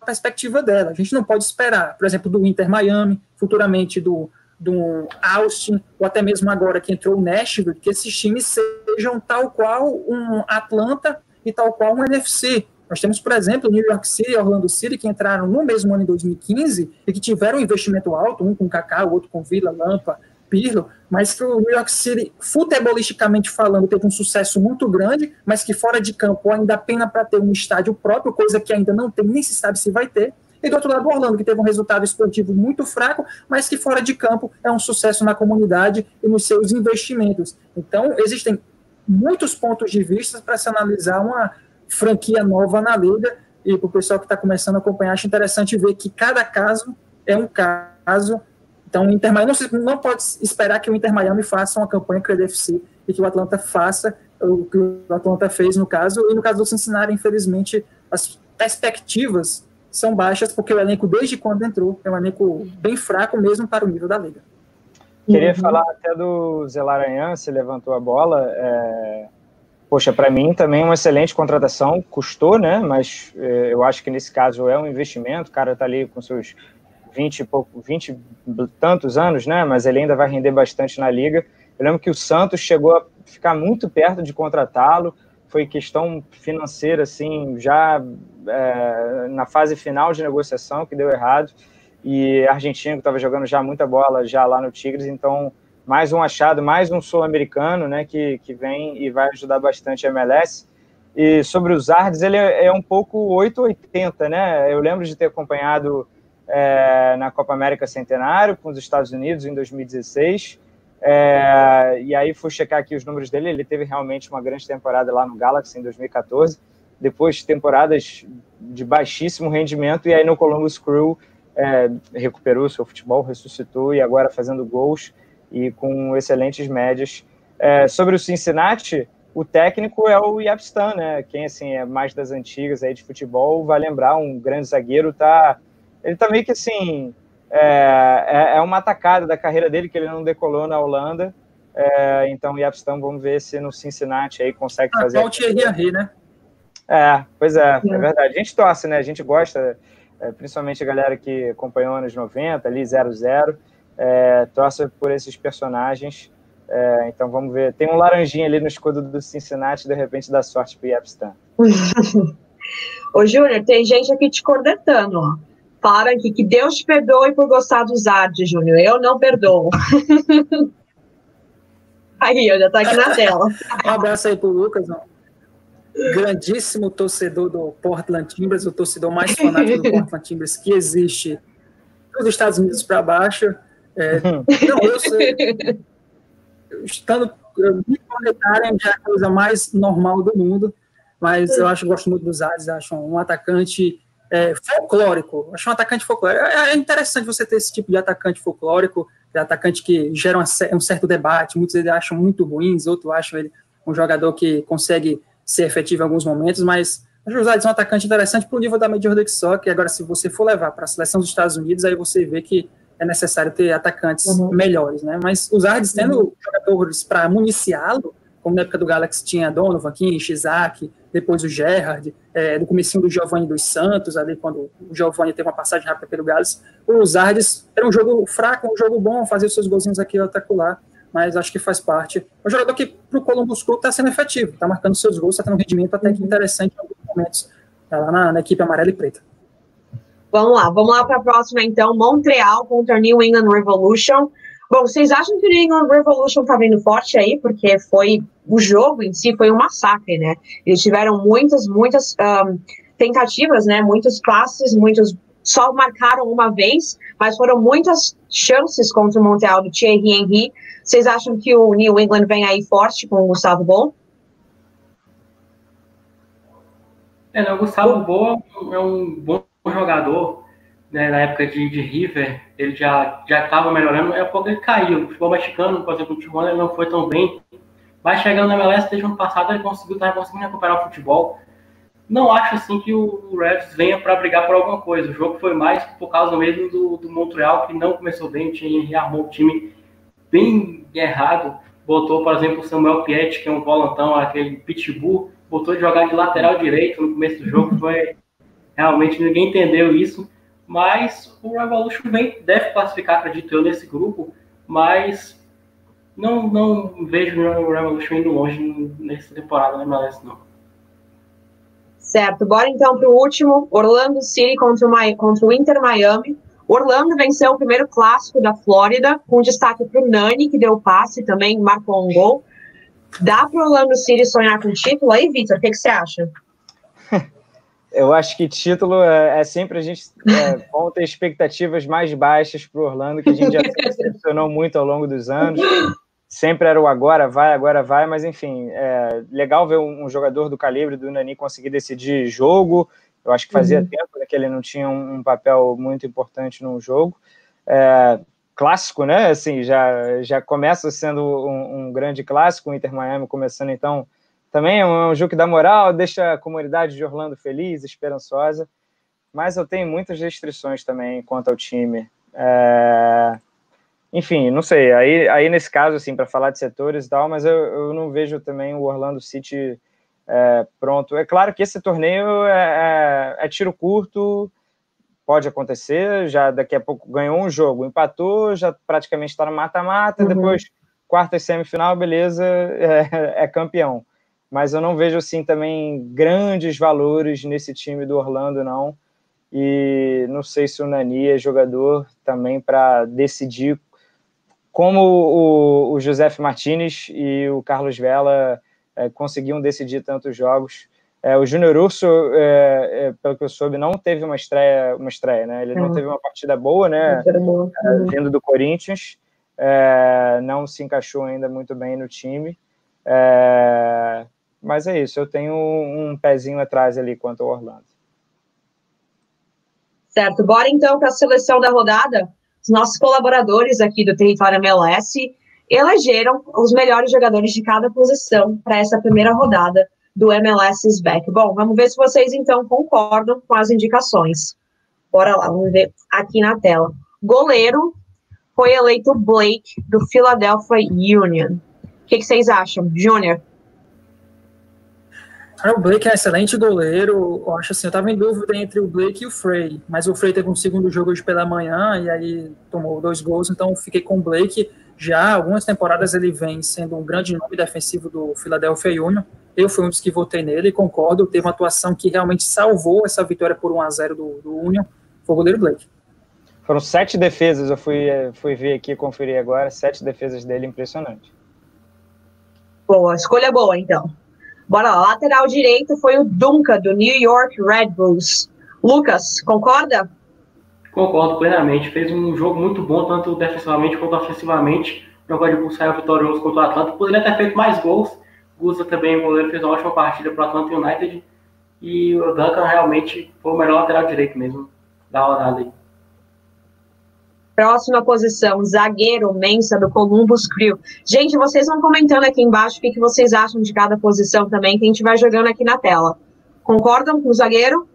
a perspectiva dela. A gente não pode esperar, por exemplo, do Inter Miami, futuramente do, do Austin, ou até mesmo agora que entrou o Nashville, que esses times sejam tal qual um Atlanta e tal qual um NFC. Nós temos, por exemplo, New York City e Orlando City, que entraram no mesmo ano em 2015 e que tiveram um investimento alto, um com Kaká, o outro com Vila, Lampa, Pirlo, mas que o New York City, futebolisticamente falando, teve um sucesso muito grande, mas que fora de campo ainda pena para ter um estádio próprio, coisa que ainda não tem, nem se sabe se vai ter. E do outro lado, Orlando, que teve um resultado esportivo muito fraco, mas que fora de campo é um sucesso na comunidade e nos seus investimentos. Então, existem muitos pontos de vista para se analisar uma franquia nova na liga. E para o pessoal que está começando a acompanhar, acho interessante ver que cada caso é um caso. Então, o Inter Miami, não, não pode esperar que o Inter Miami faça uma campanha com o EDFC e que o Atlanta faça o que o Atlanta fez no caso. E no caso do Cincinnati, infelizmente, as perspectivas são baixas, porque o elenco, desde quando entrou, é um elenco bem fraco mesmo para o nível da liga. Queria uhum. falar até do Zelaranhan, se levantou a bola. É... Poxa, para mim também é uma excelente contratação, custou, né? Mas é, eu acho que nesse caso é um investimento. O cara está ali com seus 20 e pouco, 20 tantos anos, né? Mas ele ainda vai render bastante na liga. Eu lembro que o Santos chegou a ficar muito perto de contratá-lo. Foi questão financeira, assim, já é, na fase final de negociação que deu errado e argentino que estava jogando já muita bola já lá no Tigres, então mais um achado, mais um sul-americano, né, que, que vem e vai ajudar bastante a MLS. E sobre os Ardes, ele é, é um pouco 880, né? Eu lembro de ter acompanhado é, na Copa América Centenário com os Estados Unidos em 2016. É, e aí fui checar aqui os números dele. Ele teve realmente uma grande temporada lá no Galaxy em 2014. Depois temporadas de baixíssimo rendimento e aí no Columbus Crew é, recuperou seu futebol, ressuscitou e agora fazendo gols e com excelentes médias. É, sobre o Cincinnati, o técnico é o Yapstan, né? Quem assim é mais das antigas aí de futebol vai lembrar um grande zagueiro tá, ele tá meio que assim é, é, é uma atacada da carreira dele que ele não decolou na Holanda. É, então o Yapstan, vamos ver se no Cincinnati aí consegue ah, fazer. Qual Thierry Henry, né? É, pois é, é, verdade. A gente torce, né? A gente gosta é, principalmente a galera que acompanhou anos 90, ali 00, é, torce por esses personagens. É, então vamos ver. Tem um laranjinha ali no escudo do Cincinnati, de repente dá sorte pro Yapstan. Ô, Júnior, tem gente aqui te cornetando, ó. Aqui que Deus te perdoe por gostar dos artes, Júnior. Eu não perdoo. aí, eu já tô aqui na tela. Um abraço aí pro Lucas, ó grandíssimo torcedor do Portland Timbers, o torcedor mais fanático do Portland Timbers que existe dos Estados Unidos para baixo. É, não, eu sei, estando me comentarem já é a coisa mais normal do mundo, mas eu acho gosto muito dos Ades, acho um atacante é, folclórico, acho um atacante folclórico. É, é interessante você ter esse tipo de atacante folclórico, de atacante que gera um certo debate, muitos eles acham muito ruins, outros acham ele um jogador que consegue ser efetivo em alguns momentos, mas o José é um atacante interessante para o nível da Major League Soccer. Agora, se você for levar para a seleção dos Estados Unidos, aí você vê que é necessário ter atacantes uhum. melhores, né? Mas os Ardes tendo uhum. jogadores para municiá-lo, como na época do Galaxy tinha Donovan, Kinch, Isaac, depois o Gerrard, é, no começo do Giovanni dos Santos, ali quando o Giovanni teve uma passagem rápida pelo Galaxy, os Ardes era um jogo fraco, um jogo bom, fazer os seus golzinhos aqui atacular mas acho que faz parte. É um jogador que para o Columbus Crew está sendo efetivo, está marcando seus gols, está tendo um rendimento até que interessante em alguns momentos, tá lá na, na equipe amarela e preta. Vamos lá, vamos lá para a próxima então, Montreal contra New England Revolution. Bom, vocês acham que o New England Revolution está vindo forte aí? Porque foi o jogo em si foi um massacre, né? Eles tiveram muitas, muitas um, tentativas, né? Muitos passes, muitos só marcaram uma vez, mas foram muitas chances contra o Montreal do Thierry Henry. Vocês acham que o New England vem aí forte com o Gustavo Bol? É, né, o Gustavo Bol é um bom jogador. Né, na época de, de River, ele já já estava melhorando. É pouco ele caiu. O futebol mexicano, por exemplo, o Tijuana, ele não foi tão bem. Mas chegando na MLS desde o ano passado, ele conseguiu estar conseguindo recuperar o futebol. Não acho assim que o Reds venha para brigar por alguma coisa. O jogo foi mais por causa mesmo do, do Montreal, que não começou bem, tinha armou o time bem errado. Botou, por exemplo, o Samuel Piet, que é um volantão, aquele pitbull, botou de jogar de lateral direito no começo do jogo. Foi realmente ninguém entendeu isso. Mas o Revolution vem, deve classificar, acredito eu, nesse grupo. Mas não, não vejo o Revolution indo longe nessa temporada na MLS, não. Certo, bora então para o último, Orlando City contra o, contra o Inter Miami. Orlando venceu o primeiro clássico da Flórida, com destaque para o Nani, que deu o passe também, marcou um gol. Dá para o Orlando City sonhar com título? Aí, Vitor, o que, você acha? Eu acho que título é, é sempre a gente é, bom ter expectativas mais baixas para o Orlando, que a gente já se decepcionou muito ao longo dos anos sempre era o agora vai, agora vai, mas enfim, é legal ver um, um jogador do calibre do Nani conseguir decidir jogo. Eu acho que fazia uhum. tempo né, que ele não tinha um, um, papel muito importante no jogo. É, clássico, né? Assim, já, já começa sendo um, um, grande clássico, o Inter Miami começando então também é um, um jogo que dá moral, deixa a comunidade de Orlando feliz, esperançosa. Mas eu tenho muitas restrições também quanto ao time. É, enfim, não sei. Aí, aí nesse caso, assim, para falar de setores e tal, mas eu, eu não vejo também o Orlando City é, pronto. É claro que esse torneio é, é, é, tiro curto, pode acontecer. Já daqui a pouco ganhou um jogo, empatou, já praticamente está no mata-mata. Uhum. Depois, quarta e semifinal, beleza, é, é, campeão. Mas eu não vejo, assim, também grandes valores nesse time do Orlando, não. E não sei se o Nani é jogador também para decidir como o, o José Martinez e o Carlos Vela é, conseguiam decidir tantos jogos. É, o Júnior Urso, é, é, pelo que eu soube, não teve uma estreia, uma estreia, né? Ele não teve uma partida boa, né? É, uhum. vindo do Corinthians, é, não se encaixou ainda muito bem no time. Mas é isso, eu tenho um pezinho atrás ali quanto ao Orlando. Certo, bora então para a seleção da rodada os nossos colaboradores aqui do Território MLS elegeram os melhores jogadores de cada posição para essa primeira rodada do MLS Back. Bom, vamos ver se vocês então concordam com as indicações. Bora lá, vamos ver aqui na tela. Goleiro foi eleito Blake do Philadelphia Union. O que, que vocês acham, Júnior? O Blake é um excelente goleiro. Eu acho assim, eu estava em dúvida entre o Blake e o Frey, mas o Frey teve um segundo jogo hoje pela manhã e aí tomou dois gols, então fiquei com o Blake. Já algumas temporadas ele vem sendo um grande nome defensivo do Philadelphia Union. Eu fui um dos que votei nele, concordo. Teve uma atuação que realmente salvou essa vitória por 1 a 0 do, do Union. Foi o goleiro Blake. Foram sete defesas, eu fui, fui ver aqui, conferir agora, sete defesas dele, impressionante. Boa, escolha boa, então. Bora lá, lateral direito foi o Duncan, do New York Red Bulls. Lucas, concorda? Concordo plenamente. Fez um jogo muito bom, tanto defensivamente quanto ofensivamente. O Red Bulls saiu vitorioso contra o Atlanta. Poderia ter feito mais gols. Guza também, o goleiro, fez uma ótima partida para o Atlanta United. E o Duncan realmente foi o melhor lateral direito mesmo da rodada aí. Próxima posição, zagueiro Mensa do Columbus Crew. Gente, vocês vão comentando aqui embaixo o que, que vocês acham de cada posição também, que a gente vai jogando aqui na tela. Concordam com o zagueiro?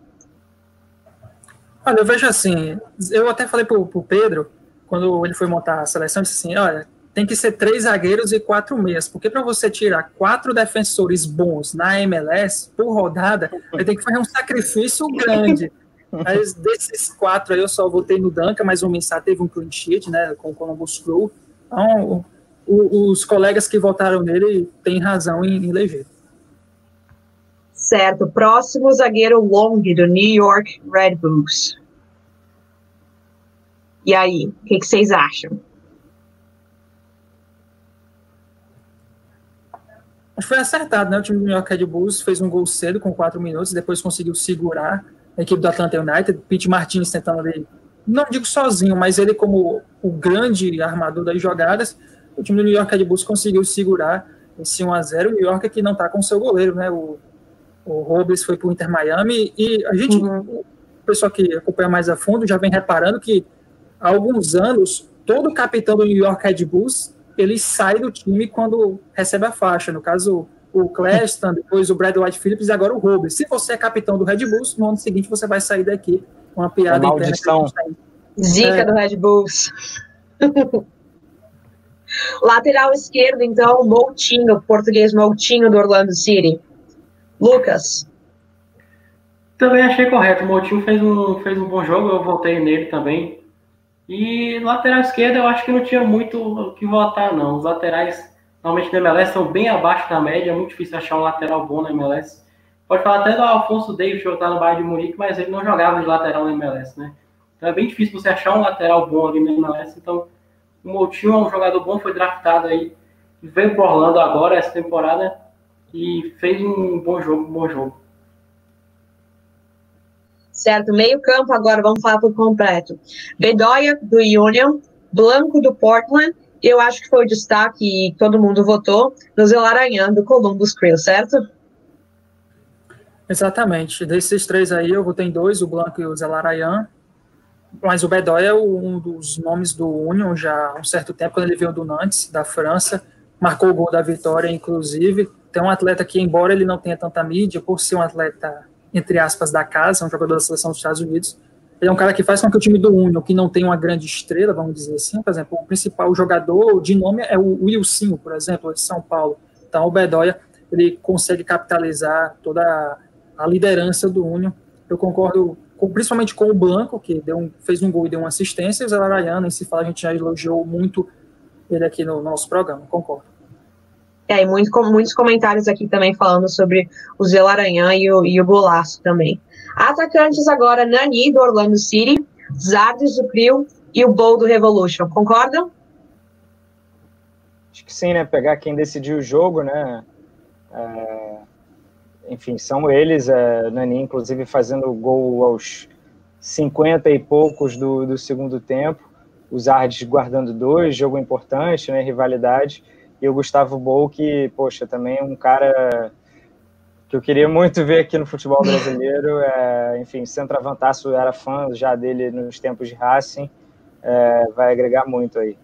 Olha, eu vejo assim, eu até falei pro, pro Pedro, quando ele foi montar a seleção, disse assim, olha, tem que ser três zagueiros e quatro meias, porque para você tirar quatro defensores bons na MLS por rodada, ele tem que fazer um sacrifício grande. Mas desses quatro aí eu só votei no Duncan, mas o Mensah teve um clean sheet, né, com o Columbus Crew. Então, o, os colegas que votaram nele têm razão em, em eleger. Certo. Próximo zagueiro Long, do New York Red Bulls. E aí, o que, que vocês acham? Acho que foi acertado, né? O time do New York Red Bulls fez um gol cedo com quatro minutos, depois conseguiu segurar equipe do Atlanta United, Pete Martinez tentando ali, não digo sozinho, mas ele como o grande armador das jogadas, o time do New York Red Bulls conseguiu segurar esse 1 a 0 o New York que não está com seu goleiro, né? O, o Robles foi para o Inter Miami e a gente, uhum. o pessoal que acompanha mais a fundo já vem reparando que há alguns anos todo capitão do New York Red Bulls ele sai do time quando recebe a faixa. No caso, o Cleston, depois o Brad White Phillips e agora o Robles. Se você é capitão do Red Bulls, no ano seguinte você vai sair daqui com uma piada interna. Zica é. do Red Bulls. Lateral esquerdo, então, Moutinho, português Moutinho do Orlando City. Lucas. Também achei correto. O Moutinho fez um, fez um bom jogo, eu voltei nele também. E lateral esquerdo eu acho que não tinha muito o que votar, não. Os laterais, normalmente na MLS, são bem abaixo da média. É muito difícil achar um lateral bom na MLS. Pode falar até do Alfonso Davis, está no Bayern de Munique, mas ele não jogava de lateral na MLS, né? Então é bem difícil você achar um lateral bom ali na MLS. Então o Moutinho é um jogador bom, foi draftado aí, veio para Orlando agora, essa temporada, e fez um bom jogo, um bom jogo. Certo, meio campo agora, vamos falar por completo. Bedoya, do Union, Blanco, do Portland, eu acho que foi o destaque e todo mundo votou, no Zelaranhan, do Columbus Crew, certo? Exatamente. Desses três aí, eu votei em dois, o Blanco e o Zelarayan mas o Bedoya é um dos nomes do Union já há um certo tempo, quando ele veio do Nantes, da França, marcou o gol da vitória, inclusive. Tem um atleta que, embora ele não tenha tanta mídia, por ser um atleta, entre aspas, da casa, um jogador da seleção dos Estados Unidos, ele é um cara que faz com que o time do Union, que não tem uma grande estrela, vamos dizer assim, por exemplo, o principal jogador de nome é o Wilson, por exemplo, de São Paulo. Então, o Bedoya, ele consegue capitalizar toda a liderança do Union. Eu concordo principalmente com o Blanco, que um, fez um gol e deu uma assistência, e o Zé Larayana, em se fala, a gente já elogiou muito ele aqui no nosso programa, concordo. É, e muito, muitos comentários aqui também falando sobre o Zé Laranhan e o, e o Golaço também. Atacantes agora, Nani, do Orlando City, Zardes do Crio e o Bol do Revolution, concordam? Acho que sim, né? Pegar quem decidiu o jogo, né? É enfim, são eles, é, Nani, inclusive, fazendo gol aos 50 e poucos do, do segundo tempo, os Ardes guardando dois, jogo importante, né, rivalidade, e o Gustavo Bol, que, poxa, também é um cara que eu queria muito ver aqui no futebol brasileiro, é, enfim, centroavantaço, era fã já dele nos tempos de Racing, é, vai agregar muito aí.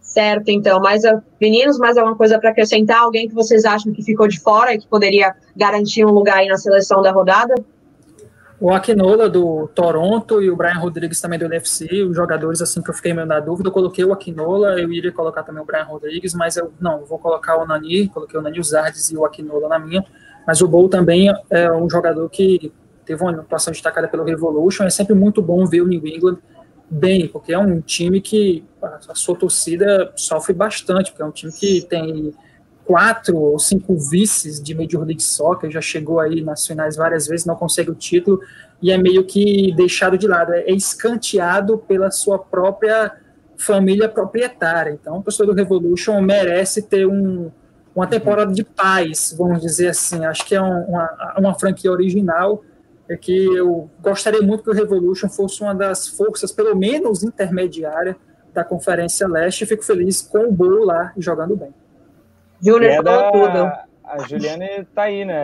Certo, então. Mas, meninos, mais alguma coisa para acrescentar? Alguém que vocês acham que ficou de fora e que poderia garantir um lugar aí na seleção da rodada? O Aquinola do Toronto e o Brian Rodrigues também do NFC, os jogadores assim que eu fiquei meio na dúvida, eu coloquei o Aquinola, eu iria colocar também o Brian Rodrigues, mas eu não, vou colocar o Nani, coloquei o Nani Zardes e o Aquinola na minha, mas o Bowl também é um jogador que teve uma atuação destacada pelo Revolution, é sempre muito bom ver o New England bem, porque é um time que a sua torcida sofre bastante, porque é um time que tem quatro ou cinco vices de Major League Soccer, já chegou aí nas finais várias vezes, não consegue o título e é meio que deixado de lado, é escanteado pela sua própria família proprietária. Então, o torcedor do Revolution merece ter um, uma temporada de paz, vamos dizer assim. Acho que é um, uma, uma franquia original é que eu gostaria muito que o Revolution fosse uma das forças, pelo menos intermediária, da Conferência Leste fico feliz com o Bull lá jogando bem. Júnior é falou tudo. A Juliane está aí, né?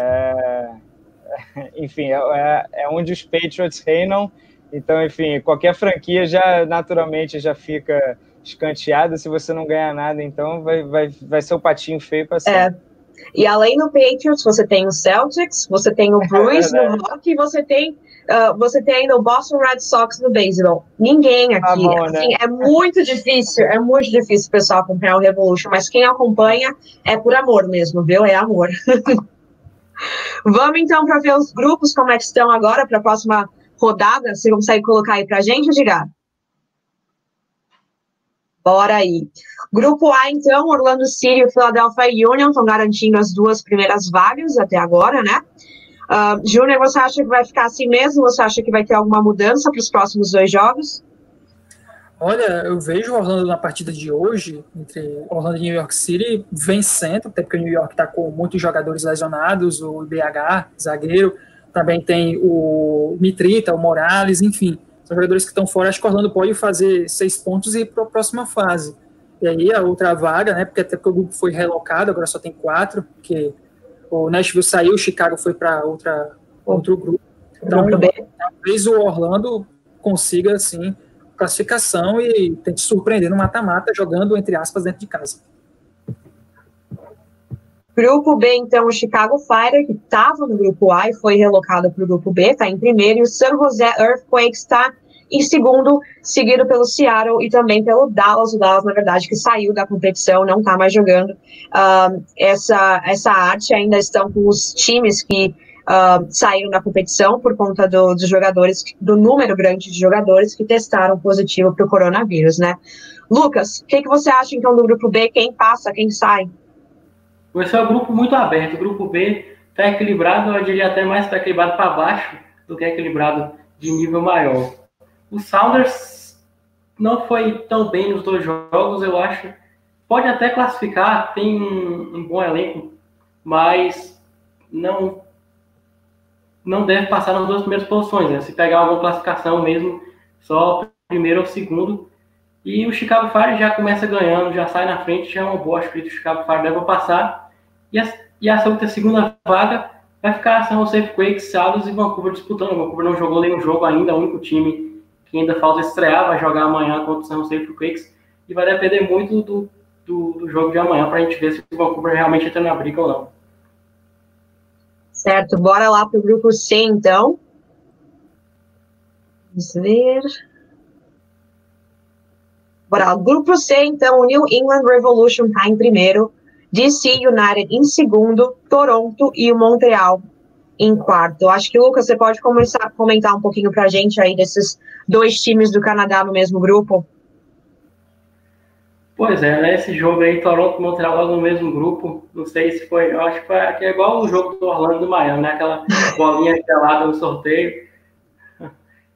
É, enfim, é, é, é, onde os Patriots reinam. Então, enfim, qualquer franquia já naturalmente já fica escanteada. Se você não ganhar nada, então vai, vai, vai ser o patinho feio para sempre. É. E além do Patriots, você tem o Celtics, você tem o é Bruins no rock e você tem Uh, você tem ainda o Boston Red Sox no beisebol. Ninguém aqui. Tá bom, né? assim, É muito difícil, é muito difícil o pessoal acompanhar o Revolution, mas quem acompanha é por amor mesmo, viu? É amor. Vamos então para ver os grupos, como é que estão agora para a próxima rodada. Você consegue colocar aí para a gente, Edgar? Bora aí. Grupo A, então, Orlando City e Philadelphia Union estão garantindo as duas primeiras vagas até agora, né? Uh, Júnior, você acha que vai ficar assim mesmo? Você acha que vai ter alguma mudança para os próximos dois jogos? Olha, eu vejo o Orlando na partida de hoje, entre Orlando e New York City, vencendo, até porque o New York está com muitos jogadores lesionados, o IBH, zagueiro, também tem o Mitrita, o Morales, enfim, são jogadores que estão fora. Acho que o Orlando pode fazer seis pontos e ir para a próxima fase. E aí a outra vaga, né? Porque até porque o grupo foi relocado, agora só tem quatro, porque o Nashville saiu, o Chicago foi para outra outro grupo. Então, talvez o Orlando consiga assim classificação e tente surpreender no mata-mata jogando entre aspas dentro de casa. Grupo B, então, o Chicago Fire, que estava no grupo A e foi relocado para o grupo B, está em primeiro, e o San Jose Earthquakes está em segundo, seguido pelo Seattle e também pelo Dallas. O Dallas, na verdade, que saiu da competição, não está mais jogando. Uh, essa, essa arte ainda estão com os times que uh, saíram da competição por conta do, dos jogadores, do número grande de jogadores que testaram positivo para o coronavírus, né? Lucas, o que, que você acha então do grupo B? Quem passa, quem sai? Esse é um grupo muito aberto. O grupo B está equilibrado, eu diria até mais está equilibrado para baixo do que equilibrado de nível maior. O Sounders não foi tão bem nos dois jogos, eu acho. Pode até classificar, tem um, um bom elenco, mas não não deve passar nas duas primeiras posições. Né? Se pegar alguma classificação mesmo, só primeiro ou segundo. E o Chicago Fire já começa ganhando, já sai na frente, já é uma boa. Que o Chicago Fire deve passar. E a, e a segunda vaga vai ficar São Jose Quakes, Salos e Vancouver disputando. Vancouver não jogou nenhum jogo ainda, é o único time que ainda falta estrear, vai jogar amanhã contra o San Jose Quakes, e vai depender muito do, do, do jogo de amanhã para a gente ver se o Vancouver realmente entra na briga ou não. Certo, bora lá para o grupo C então. Vamos ver. Bora, grupo C, então, o New England Revolution está em primeiro, DC United em segundo, Toronto e o Montreal em quarto. Acho que, Lucas, você pode começar a comentar um pouquinho para a gente aí desses dois times do Canadá no mesmo grupo? Pois é, né? Esse jogo aí, Toronto e Montreal no mesmo grupo. Não sei se foi. Eu acho que, foi, é igual o jogo do Orlando do Miami, né? Aquela bolinha gelada no sorteio.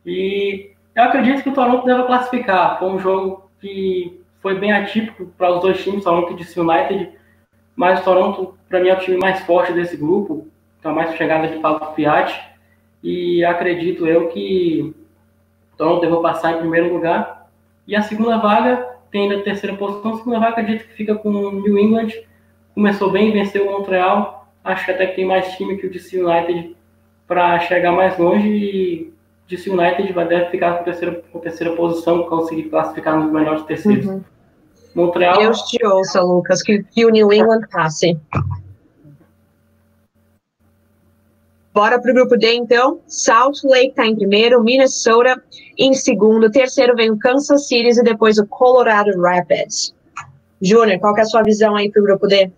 E eu acredito que o Toronto deve classificar. Foi um jogo que foi bem atípico para os dois times, Toronto e DC United. Mas o Toronto, para mim, é o time mais forte desse grupo então mais chegada de Paulo Fiat. E acredito eu que Toronto deve passar em primeiro lugar. E a segunda vaga tem ainda a terceira posição. A segunda vaga acredito que fica com o New England. Começou bem, venceu o Montreal. Acho que até que tem mais time que o DC United para chegar mais longe. E DC United vai deve ficar com a terceira, com a terceira posição, conseguir classificar nos melhores terceiros. Uhum. Montreal. Deus te ouça, Lucas, que, que o New England passe. Bora para o grupo D, então. Salt Lake está em primeiro, Minnesota em segundo, terceiro vem o Kansas City e depois o Colorado Rapids. Júnior, qual é a sua visão aí para o grupo D?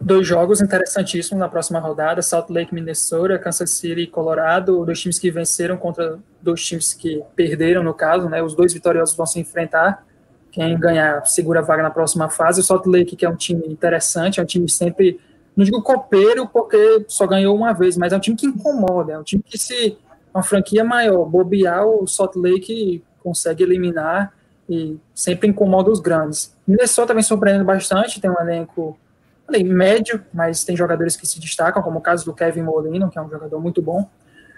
Dois jogos interessantíssimos na próxima rodada, Salt Lake, Minnesota, Kansas City e Colorado, dois times que venceram contra dois times que perderam, no caso, né? Os dois vitoriosos vão se enfrentar. Quem ganhar segura a vaga na próxima fase. O Salt Lake, que é um time interessante, é um time sempre não digo copeiro porque só ganhou uma vez, mas é um time que incomoda, é um time que se uma franquia maior bobear, o Salt Lake consegue eliminar e sempre incomoda os grandes. Minnesota também surpreendendo bastante, tem um elenco falei, médio, mas tem jogadores que se destacam, como o caso do Kevin Molino, que é um jogador muito bom.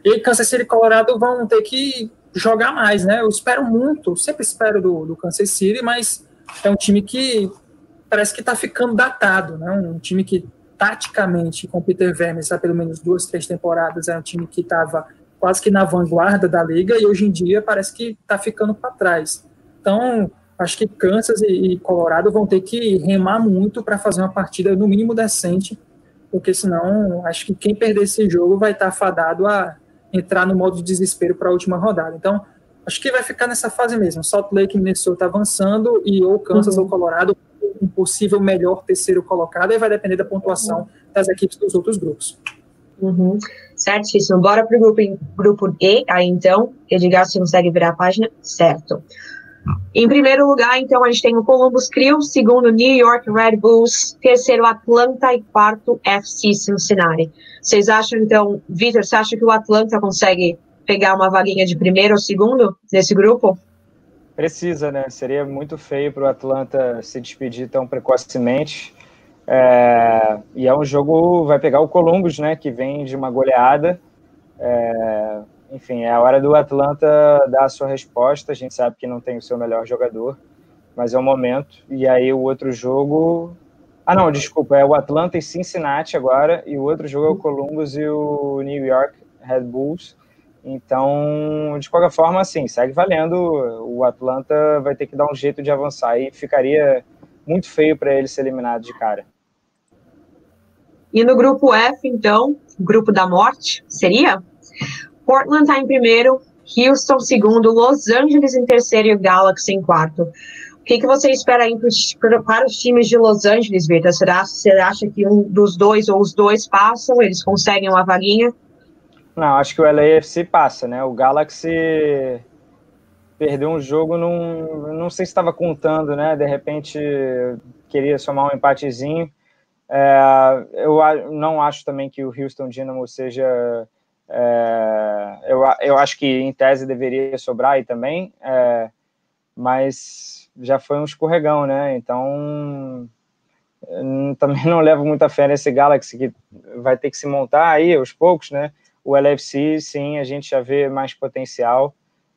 E Kansas City e Colorado vão ter que jogar mais, né? Eu espero muito, sempre espero do, do Kansas City, mas é um time que parece que está ficando datado, né? Um time que taticamente, com o Peter Vermes há pelo menos duas, três temporadas, era um time que estava quase que na vanguarda da liga e hoje em dia parece que está ficando para trás. Então, acho que Kansas e, Colorado vão ter que remar muito para fazer uma partida no mínimo decente, porque senão acho que quem perder esse jogo vai estar tá fadado a entrar no modo de desespero para a última rodada. Então, acho que vai ficar nessa fase mesmo. Salt Lake e Minnesota avançando e ou Kansas uhum. ou Colorado um possível melhor terceiro colocado, aí vai depender da pontuação das equipes dos outros grupos. Uhum. Certíssimo. Bora para o grupo, grupo E, aí então. Edgar, você consegue virar a página? Certo. Em primeiro lugar, então, a gente tem o Columbus Crew, segundo New York Red Bulls, terceiro Atlanta e quarto FC Cincinnati. Vocês acham, então, Vitor, você acha que o Atlanta consegue pegar uma vaguinha de primeiro ou segundo nesse grupo? Precisa, né? Seria muito feio para o Atlanta se despedir tão precocemente. É, e é um jogo, vai pegar o Columbus, né? Que vem de uma goleada. É, enfim, é a hora do Atlanta dar a sua resposta. A gente sabe que não tem o seu melhor jogador, mas é o momento. E aí o outro jogo. Ah, não, desculpa, é o Atlanta e Cincinnati agora, e o outro jogo é o Columbus e o New York Red Bulls. Então, de qualquer forma, assim, segue valendo. O Atlanta vai ter que dar um jeito de avançar e ficaria muito feio para ele ser eliminado de cara. E no grupo F, então, grupo da morte, seria? Portland está em primeiro, Houston segundo, Los Angeles em terceiro e o Galaxy em quarto. O que, que você espera aí para os times de Los Angeles, Vitor? Será, você acha que um dos dois ou os dois passam, eles conseguem uma vaguinha? Não, acho que o LAFC passa, né? O Galaxy perdeu um jogo, num, não sei se estava contando, né? De repente queria somar um empatezinho. É, eu não acho também que o Houston Dynamo seja. É, eu, eu acho que em tese deveria sobrar aí também, é, mas já foi um escorregão, né? Então também não levo muita fé nesse Galaxy que vai ter que se montar aí aos poucos, né? O LFC, sim, a gente já vê mais potencial,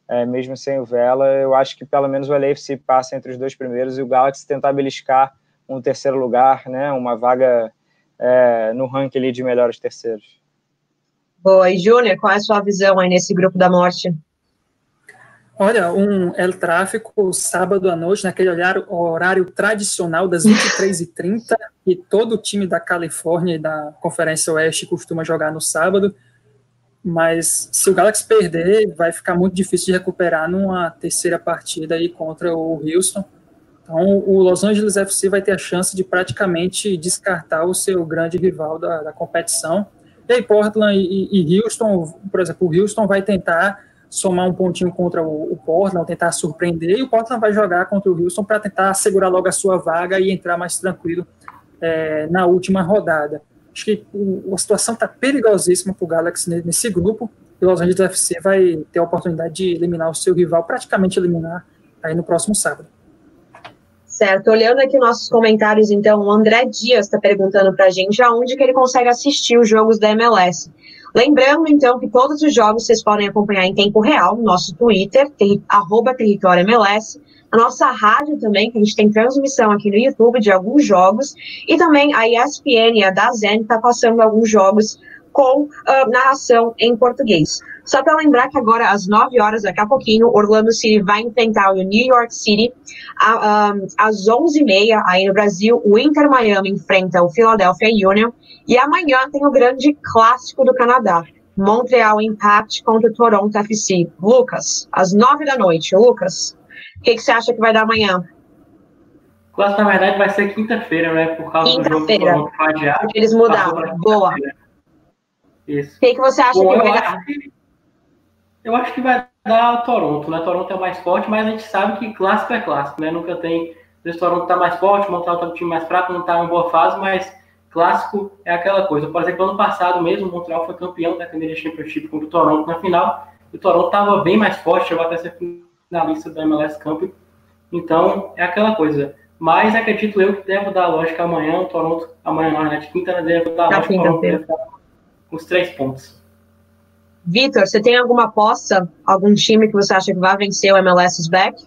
é, mesmo sem o Vela. Eu acho que pelo menos o LFC passa entre os dois primeiros e o Galaxy tentar beliscar um terceiro lugar, né? Uma vaga é, no ranking ali de melhores terceiros. Boa. E, Júnior, qual é a sua visão aí nesse grupo da morte? Olha, um El Tráfico sábado à noite, naquele horário, horário tradicional das 23h30, e todo o time da Califórnia e da Conferência Oeste costuma jogar no sábado mas se o Galaxy perder, vai ficar muito difícil de recuperar numa terceira partida aí contra o Houston. Então, o Los Angeles FC vai ter a chance de praticamente descartar o seu grande rival da, da competição. E aí, Portland e, e, Houston, por exemplo, o Houston vai tentar somar um pontinho contra o, o Portland, tentar surpreender, e o Portland vai jogar contra o Houston para tentar segurar logo a sua vaga e entrar mais tranquilo é, na última rodada. Acho que a situação está perigosíssima para o Galaxy nesse grupo. E o Los Angeles FC vai ter a oportunidade de eliminar o seu rival, praticamente eliminar aí no próximo sábado. Certo, olhando aqui nossos comentários, então, o André Dias está perguntando para a gente aonde que ele consegue assistir os jogos da MLS. Lembrando, então, que todos os jogos vocês podem acompanhar em tempo real no nosso Twitter, ter, arroba Território MLS, a nossa rádio também, que a gente tem transmissão aqui no YouTube de alguns jogos, e também a ESPN, a da Zen, está passando alguns jogos com uh, narração em português. Só para lembrar que agora, às 9 horas, daqui a pouquinho, Orlando City vai enfrentar o New York City. A, um, às 11h30, aí no Brasil, o Inter Miami enfrenta o Philadelphia Union. E amanhã tem o grande clássico do Canadá. Montreal Impact contra o Toronto FC. Lucas, às 9 da noite. Lucas, o que, que, você acha que vai dar amanhã? Clássico, na verdade, vai ser quinta-feira, né? Por causa do jogo do Porque eles mudaram. Boa. Isso. O que, que você acha Bom, que vai dar? Que, eu acho que vai dar Toronto, né? Toronto é o mais forte, mas a gente sabe que clássico é clássico, né? Nunca tem. O Toronto tá mais forte, o Montreal tá um time mais fraco, não tá em boa fase, mas clássico é aquela coisa. Por exemplo, ano passado mesmo, o Montreal foi campeão da Canadian Championship contra o Toronto na final, e o Toronto estava bem mais forte, chegou até ser finalista da MLS Cup. Então, é aquela coisa. Mas acredito eu que deve dar lógica amanhã, o Toronto, amanhã na verdade, quinta, deve dar lógica, o Toronto deve dar os três pontos. Vitor, você tem alguma aposta, algum time que você acha que vai vencer o MLS Back?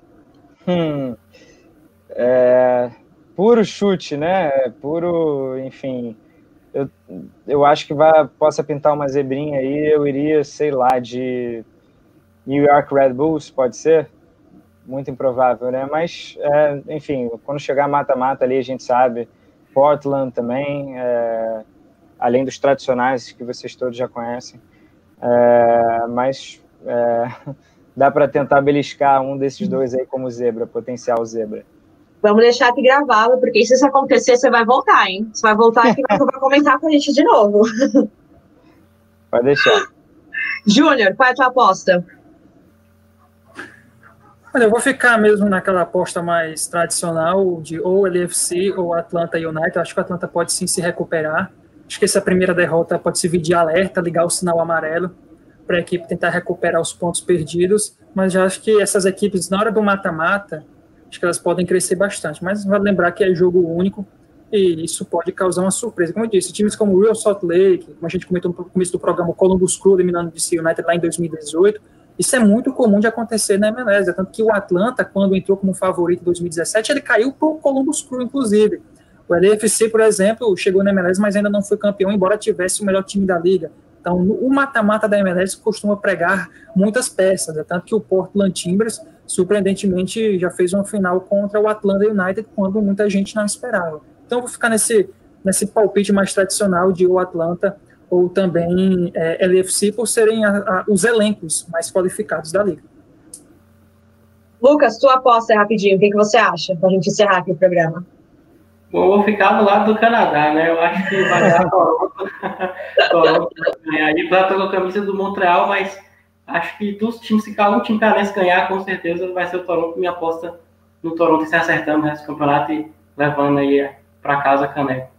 Hum, é, puro chute, né? É puro, enfim. Eu, eu acho que vai, possa pintar uma zebrinha aí. Eu iria, sei lá, de New York Red Bulls, pode ser? Muito improvável, né? Mas, é, enfim, quando chegar mata-mata ali, a gente sabe. Portland também, é, além dos tradicionais que vocês todos já conhecem. É, mas é, dá para tentar beliscar um desses dois aí como zebra, potencial zebra. Vamos deixar aqui gravado, porque se isso acontecer, você vai voltar, hein? Você vai voltar aqui e vai comentar com a gente de novo. Pode deixar. Júnior, qual é a tua aposta? Olha, eu vou ficar mesmo naquela aposta mais tradicional de ou LFC ou Atlanta United. Acho que o Atlanta pode sim se recuperar. Acho que essa primeira derrota pode servir de alerta, ligar o sinal amarelo para a equipe tentar recuperar os pontos perdidos. Mas já acho que essas equipes, na hora do mata-mata, acho que elas podem crescer bastante. Mas vale lembrar que é jogo único e isso pode causar uma surpresa. Como eu disse, times como o Real Salt Lake, como a gente comentou no começo do programa, o Columbus Crew eliminando o DC United lá em 2018, isso é muito comum de acontecer na MLS, tanto que o Atlanta, quando entrou como favorito em 2017, ele caiu para o Columbus Crew, inclusive. O LFC, por exemplo, chegou na MLS, mas ainda não foi campeão, embora tivesse o melhor time da liga. Então, o mata-mata da MLS costuma pregar muitas peças, é tanto que o Portland Timbers, surpreendentemente, já fez uma final contra o Atlanta United, quando muita gente não esperava. Então, vou ficar nesse, nesse palpite mais tradicional de o Atlanta ou também é, LFC, por serem a, a, os elencos mais qualificados da liga. Lucas, tua aposta é rapidinho, o que, que você acha, para a gente encerrar aqui o programa? Bom, eu vou ficar do lado do Canadá, né? Eu acho que vai dar Toronto. Toronto ganhar aí. Pra com a camisa do Montreal, mas acho que dos times, se cada um time canadense ganhar, com certeza vai ser o Toronto. Minha aposta no Toronto e se acertando nesse campeonato e levando aí para casa a caneca.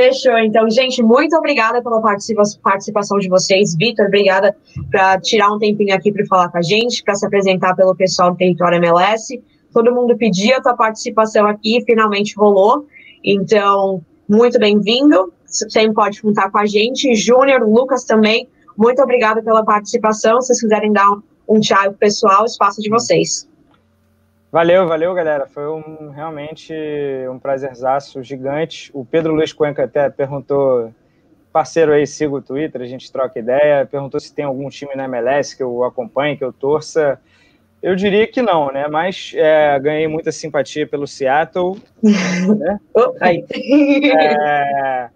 Fechou, então, gente, muito obrigada pela participação de vocês. Vitor, obrigada por tirar um tempinho aqui para falar com a gente, para se apresentar pelo pessoal do Território MLS todo mundo pedia a tua participação aqui, finalmente rolou. Então, muito bem-vindo. Sempre pode contar com a gente. Júnior, Lucas também, muito obrigada pela participação. Se vocês quiserem dar um, um tchau pessoal, espaço de vocês. Valeu, valeu, galera. Foi um, realmente um prazerzaço gigante. O Pedro Luiz Cuenca até perguntou, parceiro aí, siga o Twitter, a gente troca ideia, perguntou se tem algum time na MLS que eu acompanhe, que eu torça. Eu diria que não, né? Mas é, ganhei muita simpatia pelo Seattle, né? É,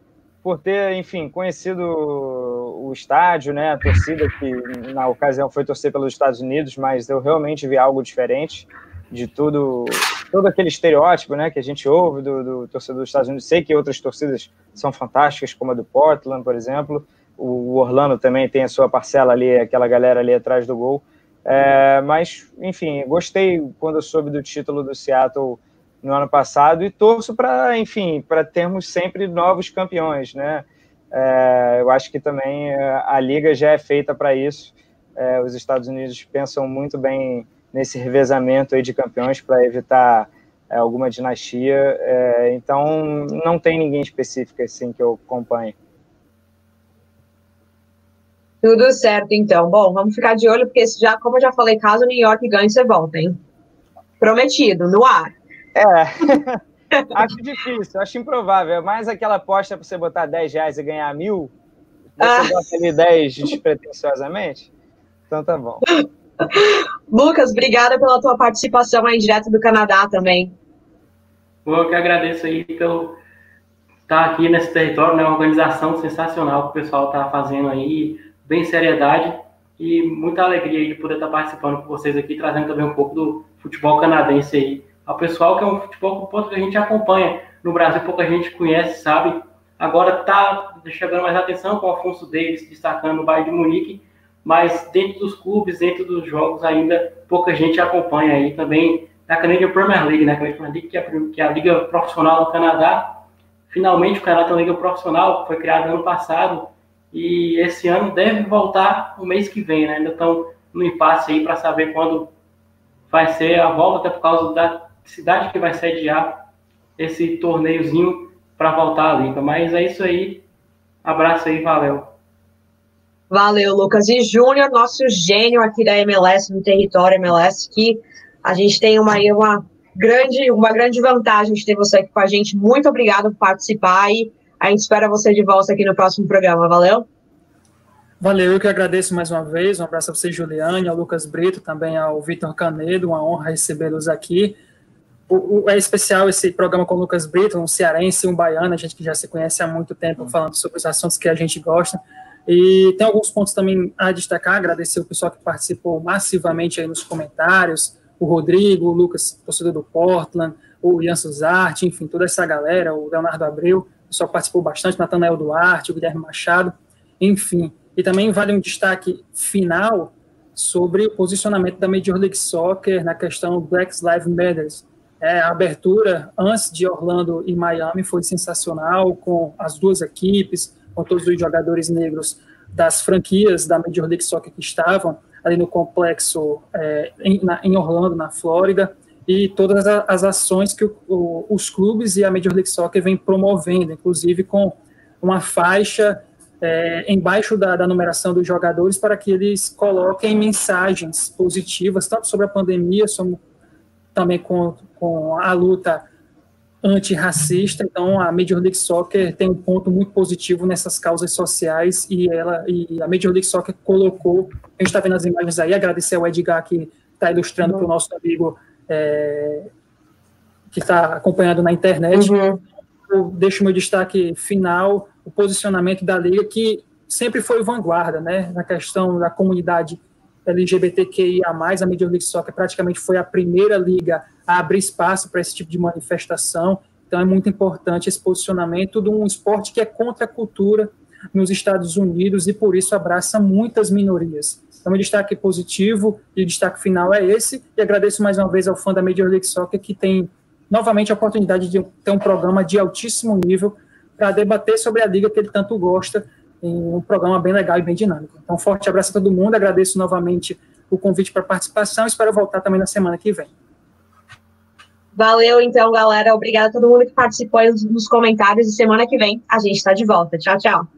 por ter, enfim, conhecido o estádio, né? A torcida que na ocasião foi torcer pelos Estados Unidos, mas eu realmente vi algo diferente de tudo, todo aquele estereótipo, né? Que a gente ouve do, do torcedor dos Estados Unidos. Sei que outras torcidas são fantásticas, como a do Portland, por exemplo. O Orlando também tem a sua parcela ali, aquela galera ali atrás do gol é, mas, enfim, gostei quando eu soube do título do Seattle no ano passado e torço para, enfim, para termos sempre novos campeões, né? É, eu acho que também é, a liga já é feita para isso. É, os Estados Unidos pensam muito bem nesse revezamento aí de campeões para evitar é, alguma dinastia. É, então, não tem ninguém específico assim que eu acompanhe. Tudo certo, então. Bom, vamos ficar de olho, porque já, como eu já falei, caso o New York ganhe, você volta, hein? Prometido, no ar. É. acho difícil, acho improvável. É mais aquela aposta para você botar 10 reais e ganhar mil. Você ah. bota ali 10 despretensiosamente? Então tá bom. Lucas, obrigada pela tua participação aí direto do Canadá também. Eu que agradeço aí pelo estar aqui nesse território, né? Uma organização sensacional que o pessoal está fazendo aí bem seriedade e muita alegria de poder estar participando com vocês aqui, trazendo também um pouco do futebol canadense aí. Ao pessoal que é um futebol que a gente acompanha no Brasil, pouca gente conhece, sabe. Agora está chegando mais atenção com o Afonso Davis destacando o Bayern de Munique, mas dentro dos clubes, dentro dos jogos ainda pouca gente acompanha aí também da Canadian Premier League, né? Canadian Premier League que é, que é a liga profissional do Canadá. Finalmente o Canadá tem uma liga profissional, foi criada ano passado, e esse ano deve voltar o mês que vem, né? Ainda estão no impasse aí para saber quando vai ser a volta, até por causa da cidade que vai sediar esse torneiozinho para voltar à liga. Mas é isso aí. Abraço aí, valeu. Valeu, Lucas. E Júnior, nosso gênio aqui da MLS, no território MLS, que a gente tem uma, uma, grande, uma grande vantagem de ter você aqui com a gente. Muito obrigado por participar e a gente espera você de volta aqui no próximo programa. Valeu? Valeu, eu que agradeço mais uma vez. Um abraço a você, Juliane, ao Lucas Brito, também ao Vitor Canedo. Uma honra recebê-los aqui. O, o, é especial esse programa com o Lucas Brito, um cearense um baiano, a gente que já se conhece há muito tempo, falando sobre os assuntos que a gente gosta. E tem alguns pontos também a destacar, agradecer o pessoal que participou massivamente aí nos comentários, o Rodrigo, o Lucas, torcedor do Portland, o Ian Suzarte, enfim, toda essa galera, o Leonardo Abreu, pessoal participou bastante, Natanael Duarte, o Guilherme Machado, enfim. E também vale um destaque final sobre o posicionamento da Major League Soccer na questão Black Lives Matter. É, a abertura antes de Orlando e Miami foi sensacional, com as duas equipes, com todos os jogadores negros das franquias da Major League Soccer que estavam ali no complexo é, em, na, em Orlando, na Flórida. e todas as ações que o, o, os clubes e a Major League Soccer vêm promovendo, inclusive com uma faixa é, embaixo da, da, numeração dos jogadores para que eles coloquem mensagens positivas, tanto sobre a pandemia, como também com, com a luta antirracista. Então, a Major League Soccer tem um ponto muito positivo nessas causas sociais e ela e a Major League Soccer colocou. A gente está vendo as imagens aí. Agradecer ao Edgar que está ilustrando para o nosso amigo é, que está acompanhando na internet. Uhum. Eu deixo meu destaque final, o posicionamento da liga que sempre foi vanguarda, né, na questão da comunidade LGBTQIA+, a Major League Soccer praticamente foi a primeira liga a abrir espaço para esse tipo de manifestação. Então é muito importante esse posicionamento de um esporte que é contra a cultura nos Estados Unidos e por isso abraça muitas minorias. Então, o destaque positivo e o destaque final é esse. E agradeço mais uma vez ao fã da Major League Soccer que tem novamente a oportunidade de ter um programa de altíssimo nível para debater sobre a liga que ele tanto gosta, em um programa bem legal e bem dinâmico. Então, forte abraço a todo mundo, agradeço novamente o convite para participação, espero voltar também na semana que vem. Valeu, então, galera. Obrigada a todo mundo que participou nos comentários. E semana que vem a gente está de volta. Tchau, tchau.